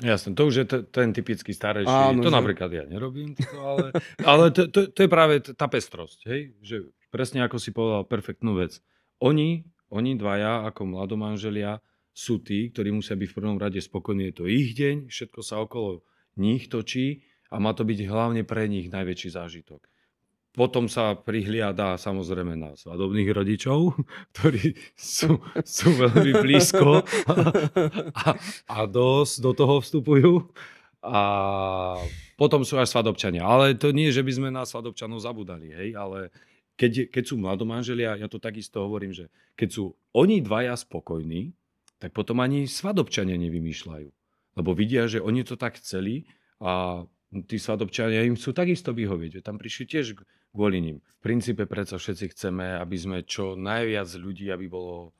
Jasne, to už je t- ten typický starejší. Áno, to že- napríklad ja nerobím, toto, ale, ale to, to, to je práve tá pestrosť, hej? že presne ako si povedal perfektnú vec. Oni, oni dvaja ako mladomanželia sú tí, ktorí musia byť v prvom rade spokojní. Je to ich deň, všetko sa okolo nich točí a má to byť hlavne pre nich najväčší zážitok. Potom sa prihliada samozrejme na svadobných rodičov, ktorí sú, sú veľmi blízko a, a dosť do toho vstupujú. A potom sú až svadobčania. Ale to nie, že by sme na svadobčanov zabudali, hej, ale keď, keď sú mladomanželia, ja to takisto hovorím, že keď sú oni dvaja spokojní, tak potom ani svadobčania nevymýšľajú. Lebo vidia, že oni to tak chceli a tí svadobčania im chcú takisto vyhovieť. Tam prišli tiež kvôli nim. V princípe predsa všetci chceme, aby sme čo najviac ľudí, aby bolo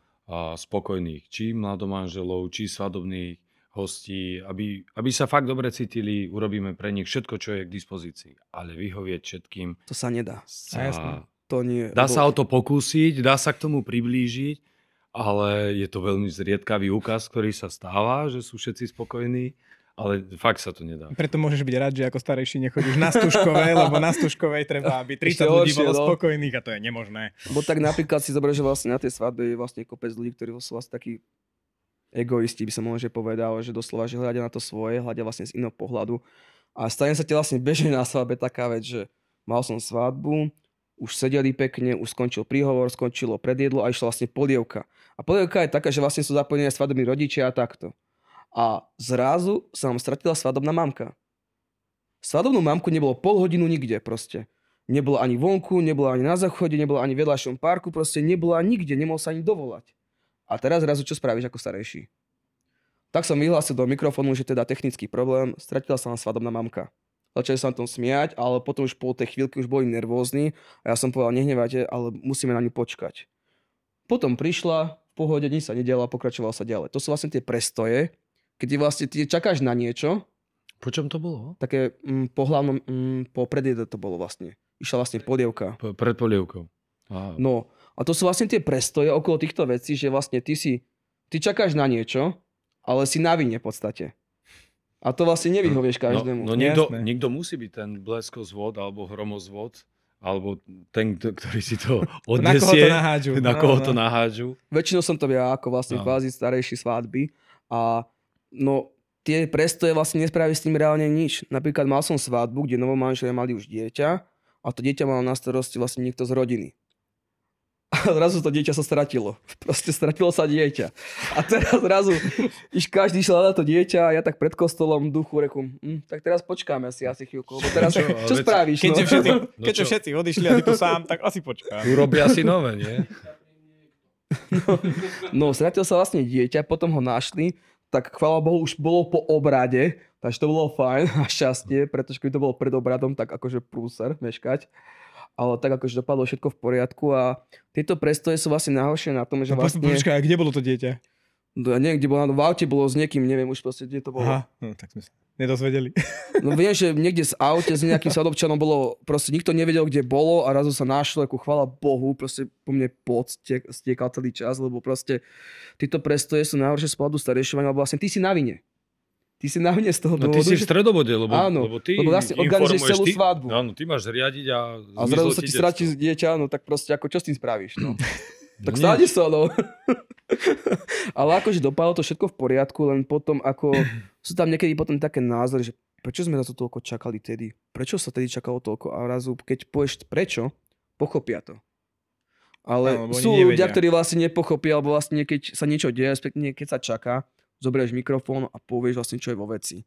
spokojných. Či mladomanželov, či svadobných hostí, aby, aby sa fakt dobre cítili, urobíme pre nich všetko, čo je k dispozícii. Ale vyhovieť všetkým To sa nedá. A jasné. sa... To nie. Dá lebo- sa o to pokúsiť, dá sa k tomu priblížiť, ale je to veľmi zriedkavý úkaz, ktorý sa stáva, že sú všetci spokojní, ale fakt sa to nedá. Preto môžeš byť rád, že ako starejší nechodíš na stužkovej, lebo na stužkovej treba, aby 30 ľudí bolo no. spokojných a to je nemožné. Bo tak napríklad si zober, že vlastne na tej svadbe je vlastne kopec ľudí, ktorí sú vlastne takí egoisti, by som možno že povedal, že doslova, že hľadia na to svoje, hľadia vlastne z iného pohľadu. A stane sa ti vlastne bežne na svadbe taká vec, že mal som svadbu, už sedeli pekne, už skončil príhovor, skončilo predjedlo a išla vlastne polievka. A polievka je taká, že vlastne sú zapojení svadobní rodičia a takto. A zrazu sa nám stratila svadobná mamka. Svadobnú mamku nebolo pol hodinu nikde proste. Nebola ani vonku, nebola ani na záchode, nebola ani v vedľajšom parku, proste nebola nikde, nemohol sa ani dovolať. A teraz zrazu čo spravíš ako starejší? Tak som vyhlásil do mikrofónu, že teda technický problém, stratila sa nám svadobná mamka. Začali sa na tom smiať, ale potom už po tej chvíľke už boli nervózni a ja som povedal, nehnevajte, ale musíme na ňu počkať. Potom prišla, v pohode, nič sa nedialo a pokračovalo sa ďalej. To sú vlastne tie prestoje, keď vlastne ty čakáš na niečo, Po čom to bolo? také mm, po hlavnom, mm, po predjede to bolo vlastne. Išla vlastne podievka. P- pred polievkou. Á, No a to sú vlastne tie prestoje okolo týchto vecí, že vlastne ty si, ty čakáš na niečo, ale si na vine v podstate. A to vlastne nevyhovieš každému. No, no niekto, niekto musí byť ten bleskozvod alebo hromozvod, alebo ten, kto- ktorý si to Na koho odnesie. to nahádžu. Na No, koho no. to nahádžu. Väčšinou som to ja ako vlastne No. kvázi starejší svadby a no tie prestoje vlastne nespravili s tým reálne nič. Napríklad mal som svadbu, kde novomanželia mali už dieťa a to dieťa mal na starosti vlastne niekto z rodiny. A zrazu to dieťa sa stratilo. Proste stratilo sa dieťa. A teraz zrazu iš každý šiel na to dieťa a ja tak pred kostolom duchu reku, hm, tak teraz počkáme si asi chvíľku, lebo teraz Čo, čo, čo veď- spravíš? Keďže no? všetci, No keďže všetci odišli a ty tu sám, tak asi počká. Urobia si nové, nie? No, stratil sa vlastne dieťa, potom ho našli, tak chvála Bohu už bolo po obrade, takže to bolo fajn a šťastie, pretože keď to bolo pred obradom, tak akože prúser meškať. Ale tak akože dopadlo všetko v poriadku a tieto prestoje sú vlastne najhoršie na tom, že No, vlastne... Počkaj, kde bolo to dieťa? No, ja neviem, kde bolo, v aute bolo s niekým, neviem už proste, kde to bolo. Aha, no, tak sme sa nedozvedeli. No viem, že niekde z aute s nejakým sadobčanom bolo, proste nikto nevedel, kde bolo a razu sa našlo, ako chvala Bohu, proste po mne pot stie- stiekal celý čas, lebo proste tieto prestoje sú najhoršie z pohľadu starejšovania, lebo vlastne ty si na vine. Ty si na vine z toho No ty dôvodu, si v stredobode, lebo, Áno, lebo ty lebo vlastne organizuješ celú ty, svadbu. Áno, ty máš riadiť a a zrazu sa ti stratí dieťa, no tak proste ako čo s tým spravíš, no. tak nič. stádi sa, no. Ale akože dopadlo to všetko v poriadku, len potom ako sú tam niekedy potom také názory, že prečo sme na to toľko čakali tedy? Prečo sa tedy čakalo toľko? A razu, keď povieš prečo, pochopia to. Ale oni sú nevedia. ľudia, ktorí vlastne nepochopia, alebo vlastne keď sa niečo deje, respektíve keď sa čaká, zoberieš mikrofón a povieš vlastne, čo je vo veci.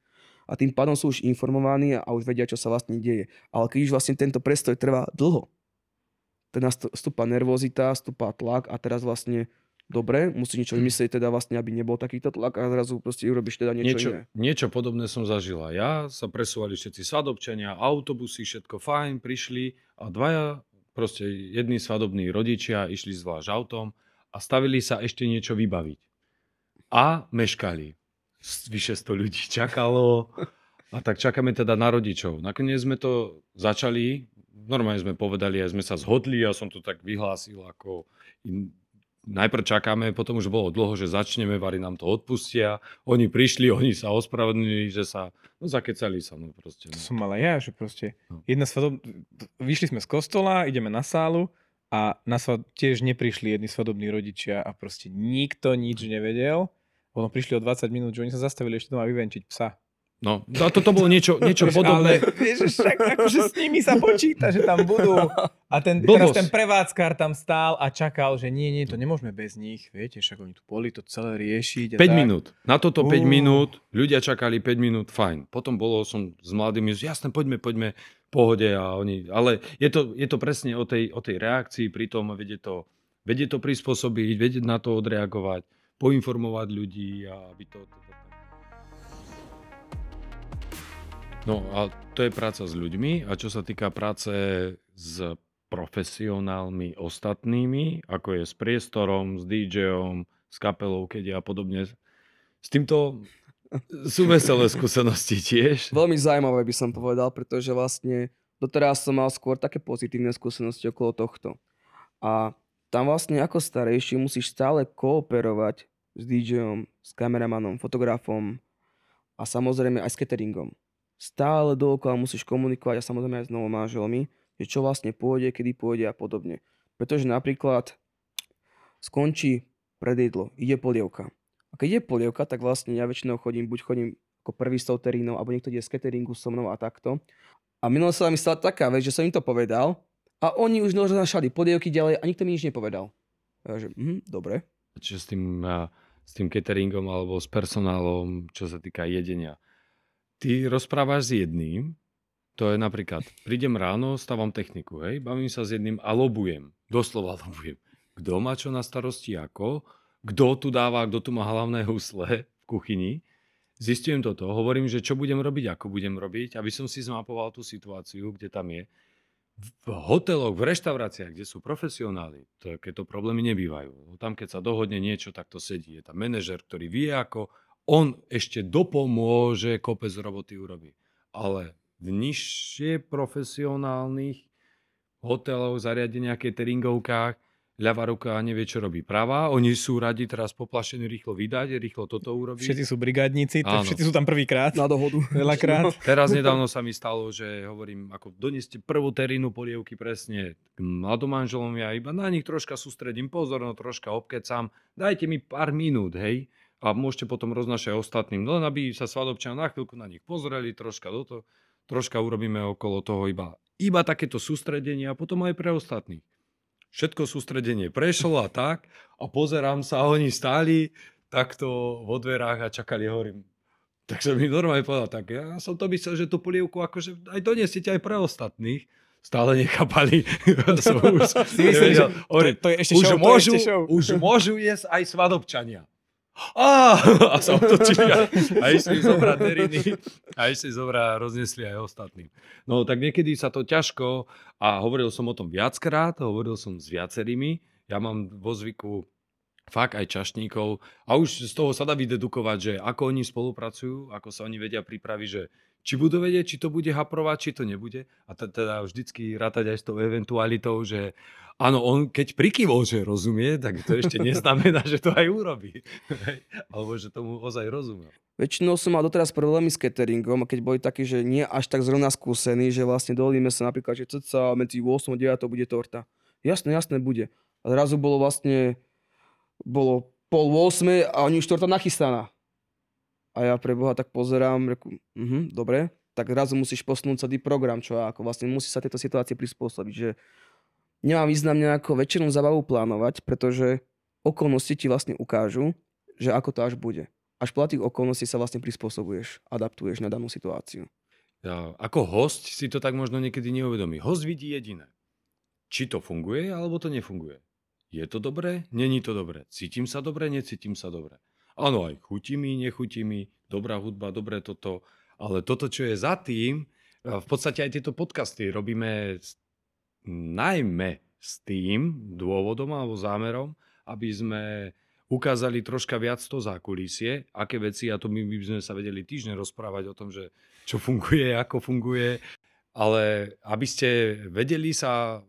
A tým pádom sú už informovaní a už vedia, čo sa vlastne deje. Ale keď už vlastne tento prestoj trvá dlho, teda stúpa nervozita, stúpa tlak a teraz vlastne dobre, musí niečo vymyslieť teda vlastne, aby nebol takýto tlak a zrazu proste urobíš teda niečo, Niečo, iné. niečo podobné som zažila. Ja sa presúvali všetci svadobčania, autobusy, všetko fajn, prišli a dvaja, proste jedni svadobní rodičia išli zvlášť autom a stavili sa ešte niečo vybaviť. A meškali. Vyše 100 ľudí čakalo a tak čakáme teda na rodičov. Nakoniec sme to začali, normálne sme povedali, aj sme sa zhodli, ja som to tak vyhlásil ako in, najprv čakáme, potom už bolo dlho, že začneme, vari nám to odpustia. Oni prišli, oni sa ospravedlnili, že sa, no zakecali sa, no proste. No. som aj ja, že proste No. jedna svadob... Vyšli sme z kostola, ideme na sálu a na svad... tiež neprišli jedni svadobní rodičia a proste nikto nič nevedel. Potom prišli o 20 minút, že oni sa zastavili ešte doma vyvenčiť psa. No, a toto bolo niečo, niečo podobné. Ale vieš, však akože s nimi sa počíta, že tam budú. A ten, Blbosť. teraz ten prevádzkar tam stál a čakal, že nie, nie, to nemôžeme bez nich. Viete, však oni tu boli to celé riešiť. A 5 tak. minút. Na toto 5 Ú. minút, ľudia čakali 5 minút, fajn. Potom bolo som s mladými, že jasne, poďme, poďme, pohode. A oni, ale je to, je to presne o tej, o tej reakcii, pritom vedieť to, vedieť to prispôsobiť, vedieť na to odreagovať, poinformovať ľudí a aby to... to, to, No a to je práca s ľuďmi a čo sa týka práce s profesionálmi ostatnými, ako je s priestorom, s DJom, s kapelou, keď a podobne. S týmto sú veselé skúsenosti tiež. Veľmi zaujímavé by som povedal, pretože vlastne doteraz som mal skôr také pozitívne skúsenosti okolo tohto. A tam vlastne ako starejší musíš stále kooperovať s DJom, s kameramanom, fotografom a samozrejme aj s cateringom. Stále dookola musíš komunikovať a samozrejme aj s novomáželmi, že čo vlastne pôjde, kedy pôjde a podobne. Pretože napríklad skončí predjedlo, ide polievka. A keď je polievka, tak vlastne ja väčšinou chodím, buď chodím ako prvý s tou terínou, alebo niekto ide z cateringu so mnou a takto. A minule sa mi stala taká vec, že som im to povedal a oni už roznášali polievky ďalej a nikto mi nič nepovedal. A že, mhm, dobre. Čiže s tým, s tým cateringom alebo s personálom, čo sa týka jedenia. Ty rozprávaš s jedným, to je napríklad, prídem ráno, stávam techniku, hej, bavím sa s jedným a lobujem, doslova lobujem. Kto má čo na starosti ako, kto tu dáva, kto tu má hlavné husle v kuchyni, zistujem toto, hovorím, že čo budem robiť, ako budem robiť, aby som si zmapoval tú situáciu, kde tam je. V hoteloch, v reštauráciách, kde sú profesionáli, takéto problémy nebývajú. Tam, keď sa dohodne niečo, tak to sedí. Je tam manažer, ktorý vie, ako on ešte dopomôže, kopec roboty urobí. Ale v nižšie profesionálnych hotelov, zariadeniach, cateringovkách ľavá ruka nevie, čo robí pravá. Oni sú radi teraz poplašení rýchlo vydať, rýchlo toto urobiť. Všetci sú brigádnici, tak všetci sú tam prvýkrát. Na dohodu. Veľakrát. Teraz nedávno sa mi stalo, že hovorím, ako doneste prvú terínu polievky presne k mladomanželom, ja iba na nich troška sústredím pozorno, troška obkecam, dajte mi pár minút, hej, a môžete potom roznašať ostatným, len aby sa svadobčania na chvíľku na nich pozreli, troška do toho, troška urobíme okolo toho iba, iba takéto sústredenie a potom aj pre ostatných všetko sústredenie prešlo a tak a pozerám sa a oni stáli takto vo dverách a čakali, hovorím. Tak som mi normálne povedal, tak ja som to myslel, že tú polievku akože aj doniesiete aj pre ostatných. Stále nechápali. som už, nevedel, hovorím, to, to je ešte už show, môžu, ešte show. už môžu jesť aj svadobčania. Á, a sa otočili a, a išli zobrať deriny a išli zobrať a roznesli aj ostatným. No tak niekedy sa to ťažko a hovoril som o tom viackrát, hovoril som s viacerými. Ja mám vo zvyku fakt aj čašníkov a už z toho sa dá vydedukovať, že ako oni spolupracujú, ako sa oni vedia pripraviť, že či budú vedieť, či to bude haprovať, či to nebude. A teda vždycky rátať aj s tou eventualitou, že áno, on keď prikyvol, že rozumie, tak to ešte neznamená, že to aj urobí. Alebo že tomu ozaj rozumie. Väčšinou som mal doteraz problémy s cateringom, keď boli takí, že nie až tak zrovna skúsení, že vlastne dovolíme sa napríklad, že cca medzi 8 a 9 bude torta. Jasné, jasné, bude. A zrazu bolo vlastne, bolo pol 8 a oni už torta nachystaná. A ja pre Boha tak pozerám, reku, uh-huh, dobre, tak zrazu musíš posunúť celý program, čo ako vlastne musí sa tejto situácii prispôsobiť, že nemá význam nejako večernú zabavu plánovať, pretože okolnosti ti vlastne ukážu, že ako to až bude. Až tých okolností sa vlastne prispôsobuješ, adaptuješ na danú situáciu. Ja, ako host si to tak možno niekedy neuvedomí. Host vidí jediné. Či to funguje, alebo to nefunguje. Je to dobré? Není to dobré. Cítim sa dobre? Necítim sa dobre. Áno, aj chutí mi, nechutí mi, dobrá hudba, dobré toto, ale toto, čo je za tým, v podstate aj tieto podcasty robíme najmä s tým dôvodom alebo zámerom, aby sme ukázali troška viac to zákulisie, aké veci, a to my by sme sa vedeli týždeň rozprávať o tom, že čo funguje, ako funguje, ale aby ste vedeli sa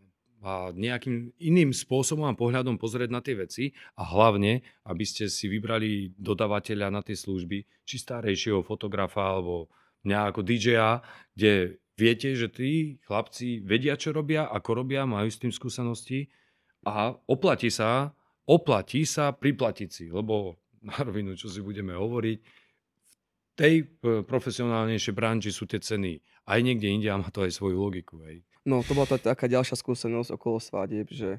a nejakým iným spôsobom a pohľadom pozrieť na tie veci a hlavne, aby ste si vybrali dodavateľa na tie služby, či starejšieho fotografa alebo mňa ako DJ-a, kde viete, že tí chlapci vedia, čo robia, ako robia, majú s tým skúsenosti a oplatí sa, oplatí sa priplatiť si, lebo na rovinu, čo si budeme hovoriť, v tej e, profesionálnejšej branži sú tie ceny aj niekde inde a má to aj svoju logiku. Hej. No, to bola tá, taká ďalšia skúsenosť okolo svadieb, že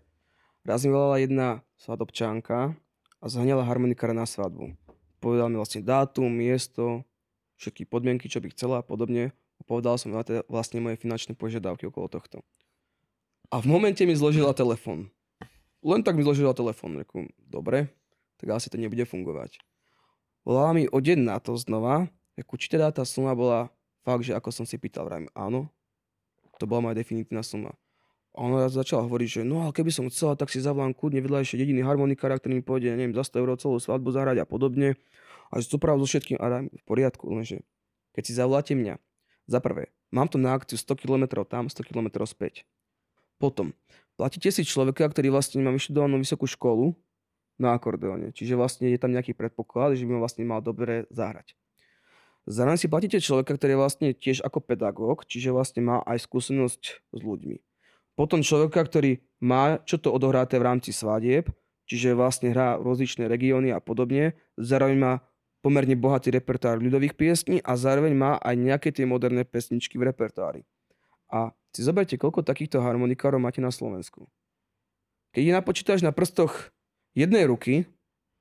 raz mi volala jedna svadobčánka a zhňala harmonikára na svadbu. Povedal mi vlastne dátum, miesto, všetky podmienky, čo by chcela a podobne. A povedal som teda vlastne moje finančné požiadavky okolo tohto. A v momente mi zložila telefon. Len tak mi zložila telefon. Reku, dobre, tak asi to nebude fungovať. Volala mi o deň na to znova, reku, či teda tá suma bola fakt, že ako som si pýtal, vrajím, áno, to bola moja definitívna suma. A ona začala hovoriť, že no ale keby som chcela, tak si zavolám kľudne vedľajšie jediný harmonikár, ktorý mi pôjde, neviem, za 100 eur celú svadbu zahrať a podobne. A že to práve so všetkým, a v poriadku, lenže keď si zavoláte mňa, za prvé, mám to na akciu 100 km tam, 100 km späť. Potom, platíte si človeka, ktorý vlastne má vyštudovanú vysokú školu na akordeóne, čiže vlastne je tam nejaký predpoklad, že by ma vlastne mal dobre zahrať. Zároveň si platíte človeka, ktorý je vlastne tiež ako pedagóg, čiže vlastne má aj skúsenosť s ľuďmi. Potom človeka, ktorý má čo to odohráte v rámci svadieb, čiže vlastne hrá rozličné regióny a podobne. Zároveň má pomerne bohatý repertoár ľudových piesní a zároveň má aj nejaké tie moderné pesničky v repertoári. A si zoberte, koľko takýchto harmonikárov máte na Slovensku. Keď je napočítaš na prstoch jednej ruky,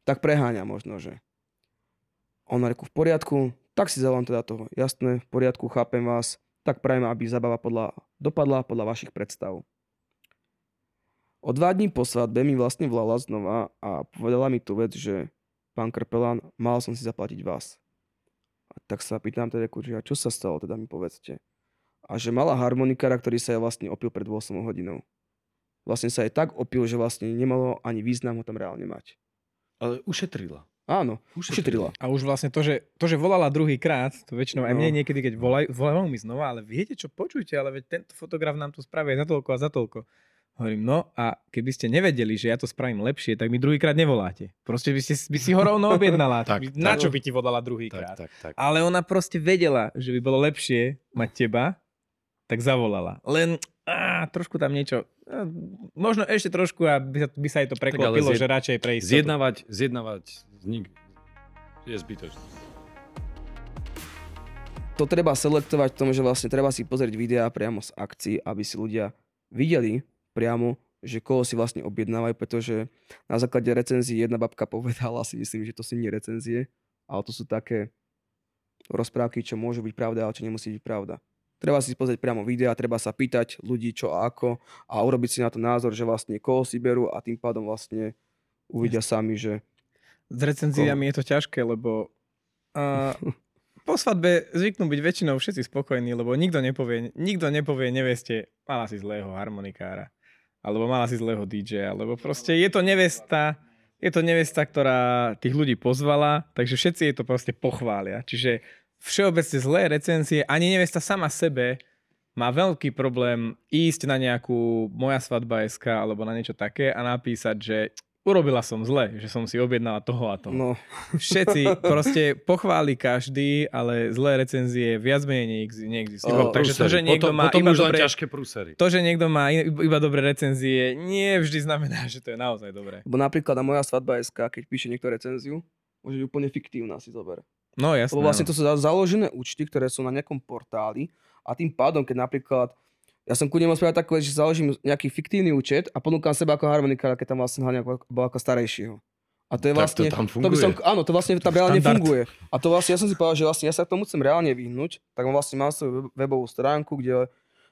tak preháňa možno, že. On reku v poriadku, tak si zavolám teda toho. Jasné, v poriadku, chápem vás. Tak prajem, aby zabava podľa, dopadla podľa vašich predstav. O dva dní po svadbe mi vlastne volala znova a povedala mi tú vec, že pán Krpelán, mal som si zaplatiť vás. A tak sa pýtam teda, že čo sa stalo, teda mi povedzte. A že mala harmonikára, ktorý sa ja vlastne opil pred 8 hodinou. Vlastne sa aj tak opil, že vlastne nemalo ani význam ho tam reálne mať. Ale ušetrila. Áno, ušetrila. A už vlastne to, že, to, že volala druhý krát, to väčšinou aj No. mne niekedy, keď volajú, volajú mi znova, ale viete čo, počujte, ale veď tento fotograf nám to spraví za toľko a za toľko. Hovorím, no a keby ste nevedeli, že ja to spravím lepšie, tak mi druhýkrát nevoláte. Proste by, ste, by si ho rovno objednala. Tak, Na tak. čo by ti volala Tak, druhýkrát? tak, tak. Ale ona proste vedela, že by bolo lepšie mať teba, tak zavolala. Len á, trošku tam niečo, á, možno ešte trošku a by sa, by sa jej to preklopilo, zjed- že radšej pre istotu. Zjednávať, zjednávať z nik je zbytočné. To treba selektovať v tom, že vlastne treba si pozrieť videá priamo z akcií, aby si ľudia videli priamo, že koho si vlastne objednávajú, pretože na základe recenzií jedna babka povedala, si myslím, že to si nie recenzie, ale to sú také rozprávky, čo môžu byť pravda, ale čo nemusí byť pravda. Treba si pozrieť priamo videá, treba sa pýtať ľudí čo a ako a urobiť si na to názor, že vlastne koho si berú a tým pádom vlastne uvidia sami, že S recenziami je to ťažké, lebo uh, po svadbe zvyknú byť väčšinou všetci spokojní, lebo nikto nepovie, nikto nepovie neveste, mala si zlého harmonikára, alebo mala si zlého DJ, lebo proste je to nevesta, je to nevesta, ktorá tých ľudí pozvala, takže všetci jej to proste pochvália. Čiže všeobecne zlé recenzie, ani nevesta sama sebe má veľký problém ísť na nejakú moja svadba SK alebo na niečo také a napísať, že urobila som zle, že som si objednala toho a toho. no, Všetci proste pochváli každý, ale zlé recenzie viac menej neex- neexistujú. O, Takže to, že Prúsery. niekto potom, má potom iba už dobré, ťažké prúsery. to, že niekto má iba dobré recenzie, nie vždy znamená, že to je naozaj dobré. lebo napríklad na moja svadba SK, keď píše niekto recenziu, môže byť úplne fiktívna si zober. No jasné. Lebo vlastne áno. to sú za- založené účty, ktoré sú na nejakom portáli a tým pádom, keď napríklad ja som kľudne mohol spraviť takové, že založím nejaký fiktívny účet a ponúkam seba ako harmonikára, keď tam vlastne hlavne ako, ako starejšieho. A to je Tak to vlastne... tam to by som, funguje. áno, to vlastne tam reálne štandard. funguje. A to vlastne, ja som si povedal, že vlastne ja sa k tomu chcem reálne vyhnúť, tak vlastne mám svoju web- webovú stránku, kde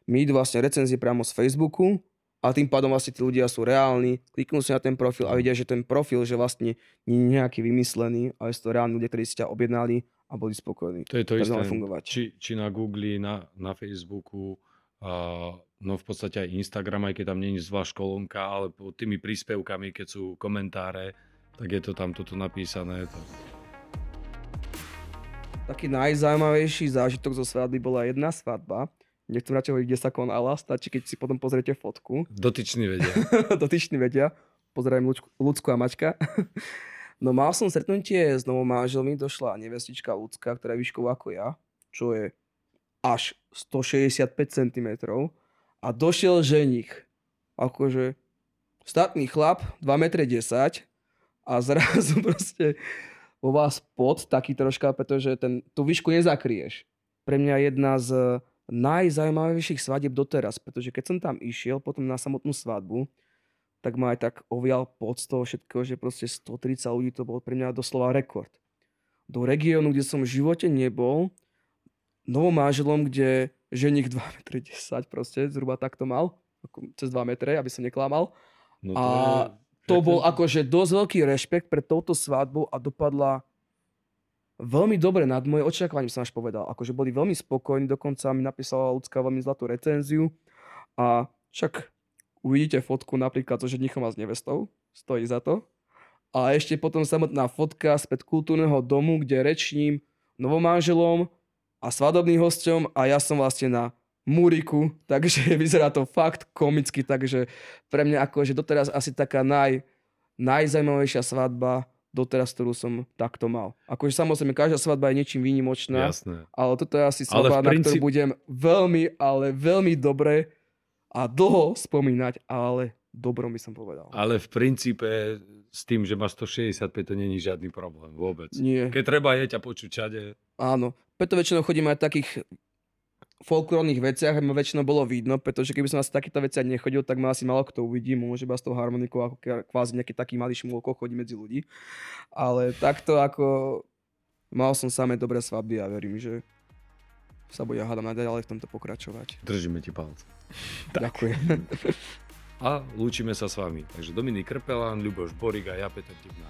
mi idú vlastne recenzie priamo z Facebooku a tým pádom vlastne tí ľudia sú reálni, kliknú si na ten profil a vidia, že ten profil, že vlastne nie je nejaký vymyslený, ale sú to reálni ľudia, ktorí si ťa objednali a boli spokojní. To je to Tak isté. fungovať. Či, či na Google, na, na Facebooku, a, no v podstate aj Instagram, aj keď tam je zvlášť kolónka, ale pod tými príspevkami, keď sú komentáre, tak je to tam toto napísané. Tak. Taký najzaujímavejší zážitok zo svadby bola jedna svadba. Nechcem radšej hovoriť, kde sa konala, stačí, keď si potom pozriete fotku. Dotyční vedia. Dotyční vedia. Pozerajem Lučku, Lucku a Mačka. no mal som stretnutie s novou manželmi, došla nevestička Lucka, ktorá je výšková ako ja, čo je až 165 cm. A došiel ženich. Akože statný chlap, 2,10 m a zrazu proste vo vás pod taký troška, pretože ten, tú výšku nezakrieš. Pre mňa jedna z najzaujímavejších svadieb doteraz, pretože keď som tam išiel potom na samotnú svadbu, tak ma aj tak ovial pod z toho všetkého, že proste 130 ľudí to bol pre mňa doslova rekord. Do regiónu, kde som v živote nebol, novom manželom, kde ženich 2,10 m proste, zhruba takto mal, ako cez 2 metre, aby som neklamal. No A to bol akože dosť veľký rešpekt pred touto svadbou a dopadla veľmi dobre nad moje očakávanie, som až povedal. Akože boli veľmi spokojní, dokonca mi napísala ľudská veľmi zlatú recenziu a však uvidíte fotku napríklad so ženichom a s nevestou, stojí za to. A ešte potom samotná fotka späť kultúrneho domu, kde rečním novomanželom a svadobným hosťom a ja som vlastne na múriku, takže vyzerá to fakt komicky, takže pre mňa akože doteraz asi taká naj, najzajímavejšia svadba doteraz, ktorú som takto mal. Akože samozrejme, každá svadba je niečím výnimočná, Jasné. ale toto je asi svadba, na ktorú princíp- budem veľmi, ale veľmi dobre a dlho spomínať, ale dobrom by som povedal. Ale v princípe s tým, že má 165, to není žiadny problém vôbec. Nie, Keď treba je ťa počuť čade, áno. Preto väčšinou chodím aj takých folklórnych veciach, ma väčšinou bolo vidno, pretože keby som asi takéto veciach nechodil, tak ma asi malo kto uvidí, môže iba s tou harmonikou ako kvázi nejaký taký malý šmulko chodí medzi ľudí. Ale takto ako mal som samé dobré svadby a verím, že sa bude hádam naďalej v tomto pokračovať. držíme ti palce. Ďakujem. A lúčime sa s vami. Takže Dominik Krpelán, Ľuboš Borik a ja, Peter Tibná.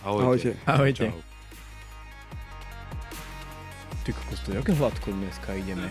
Ahojte. Ahojte. Čau. Ty kokos, to je aké hladko dneska ideme.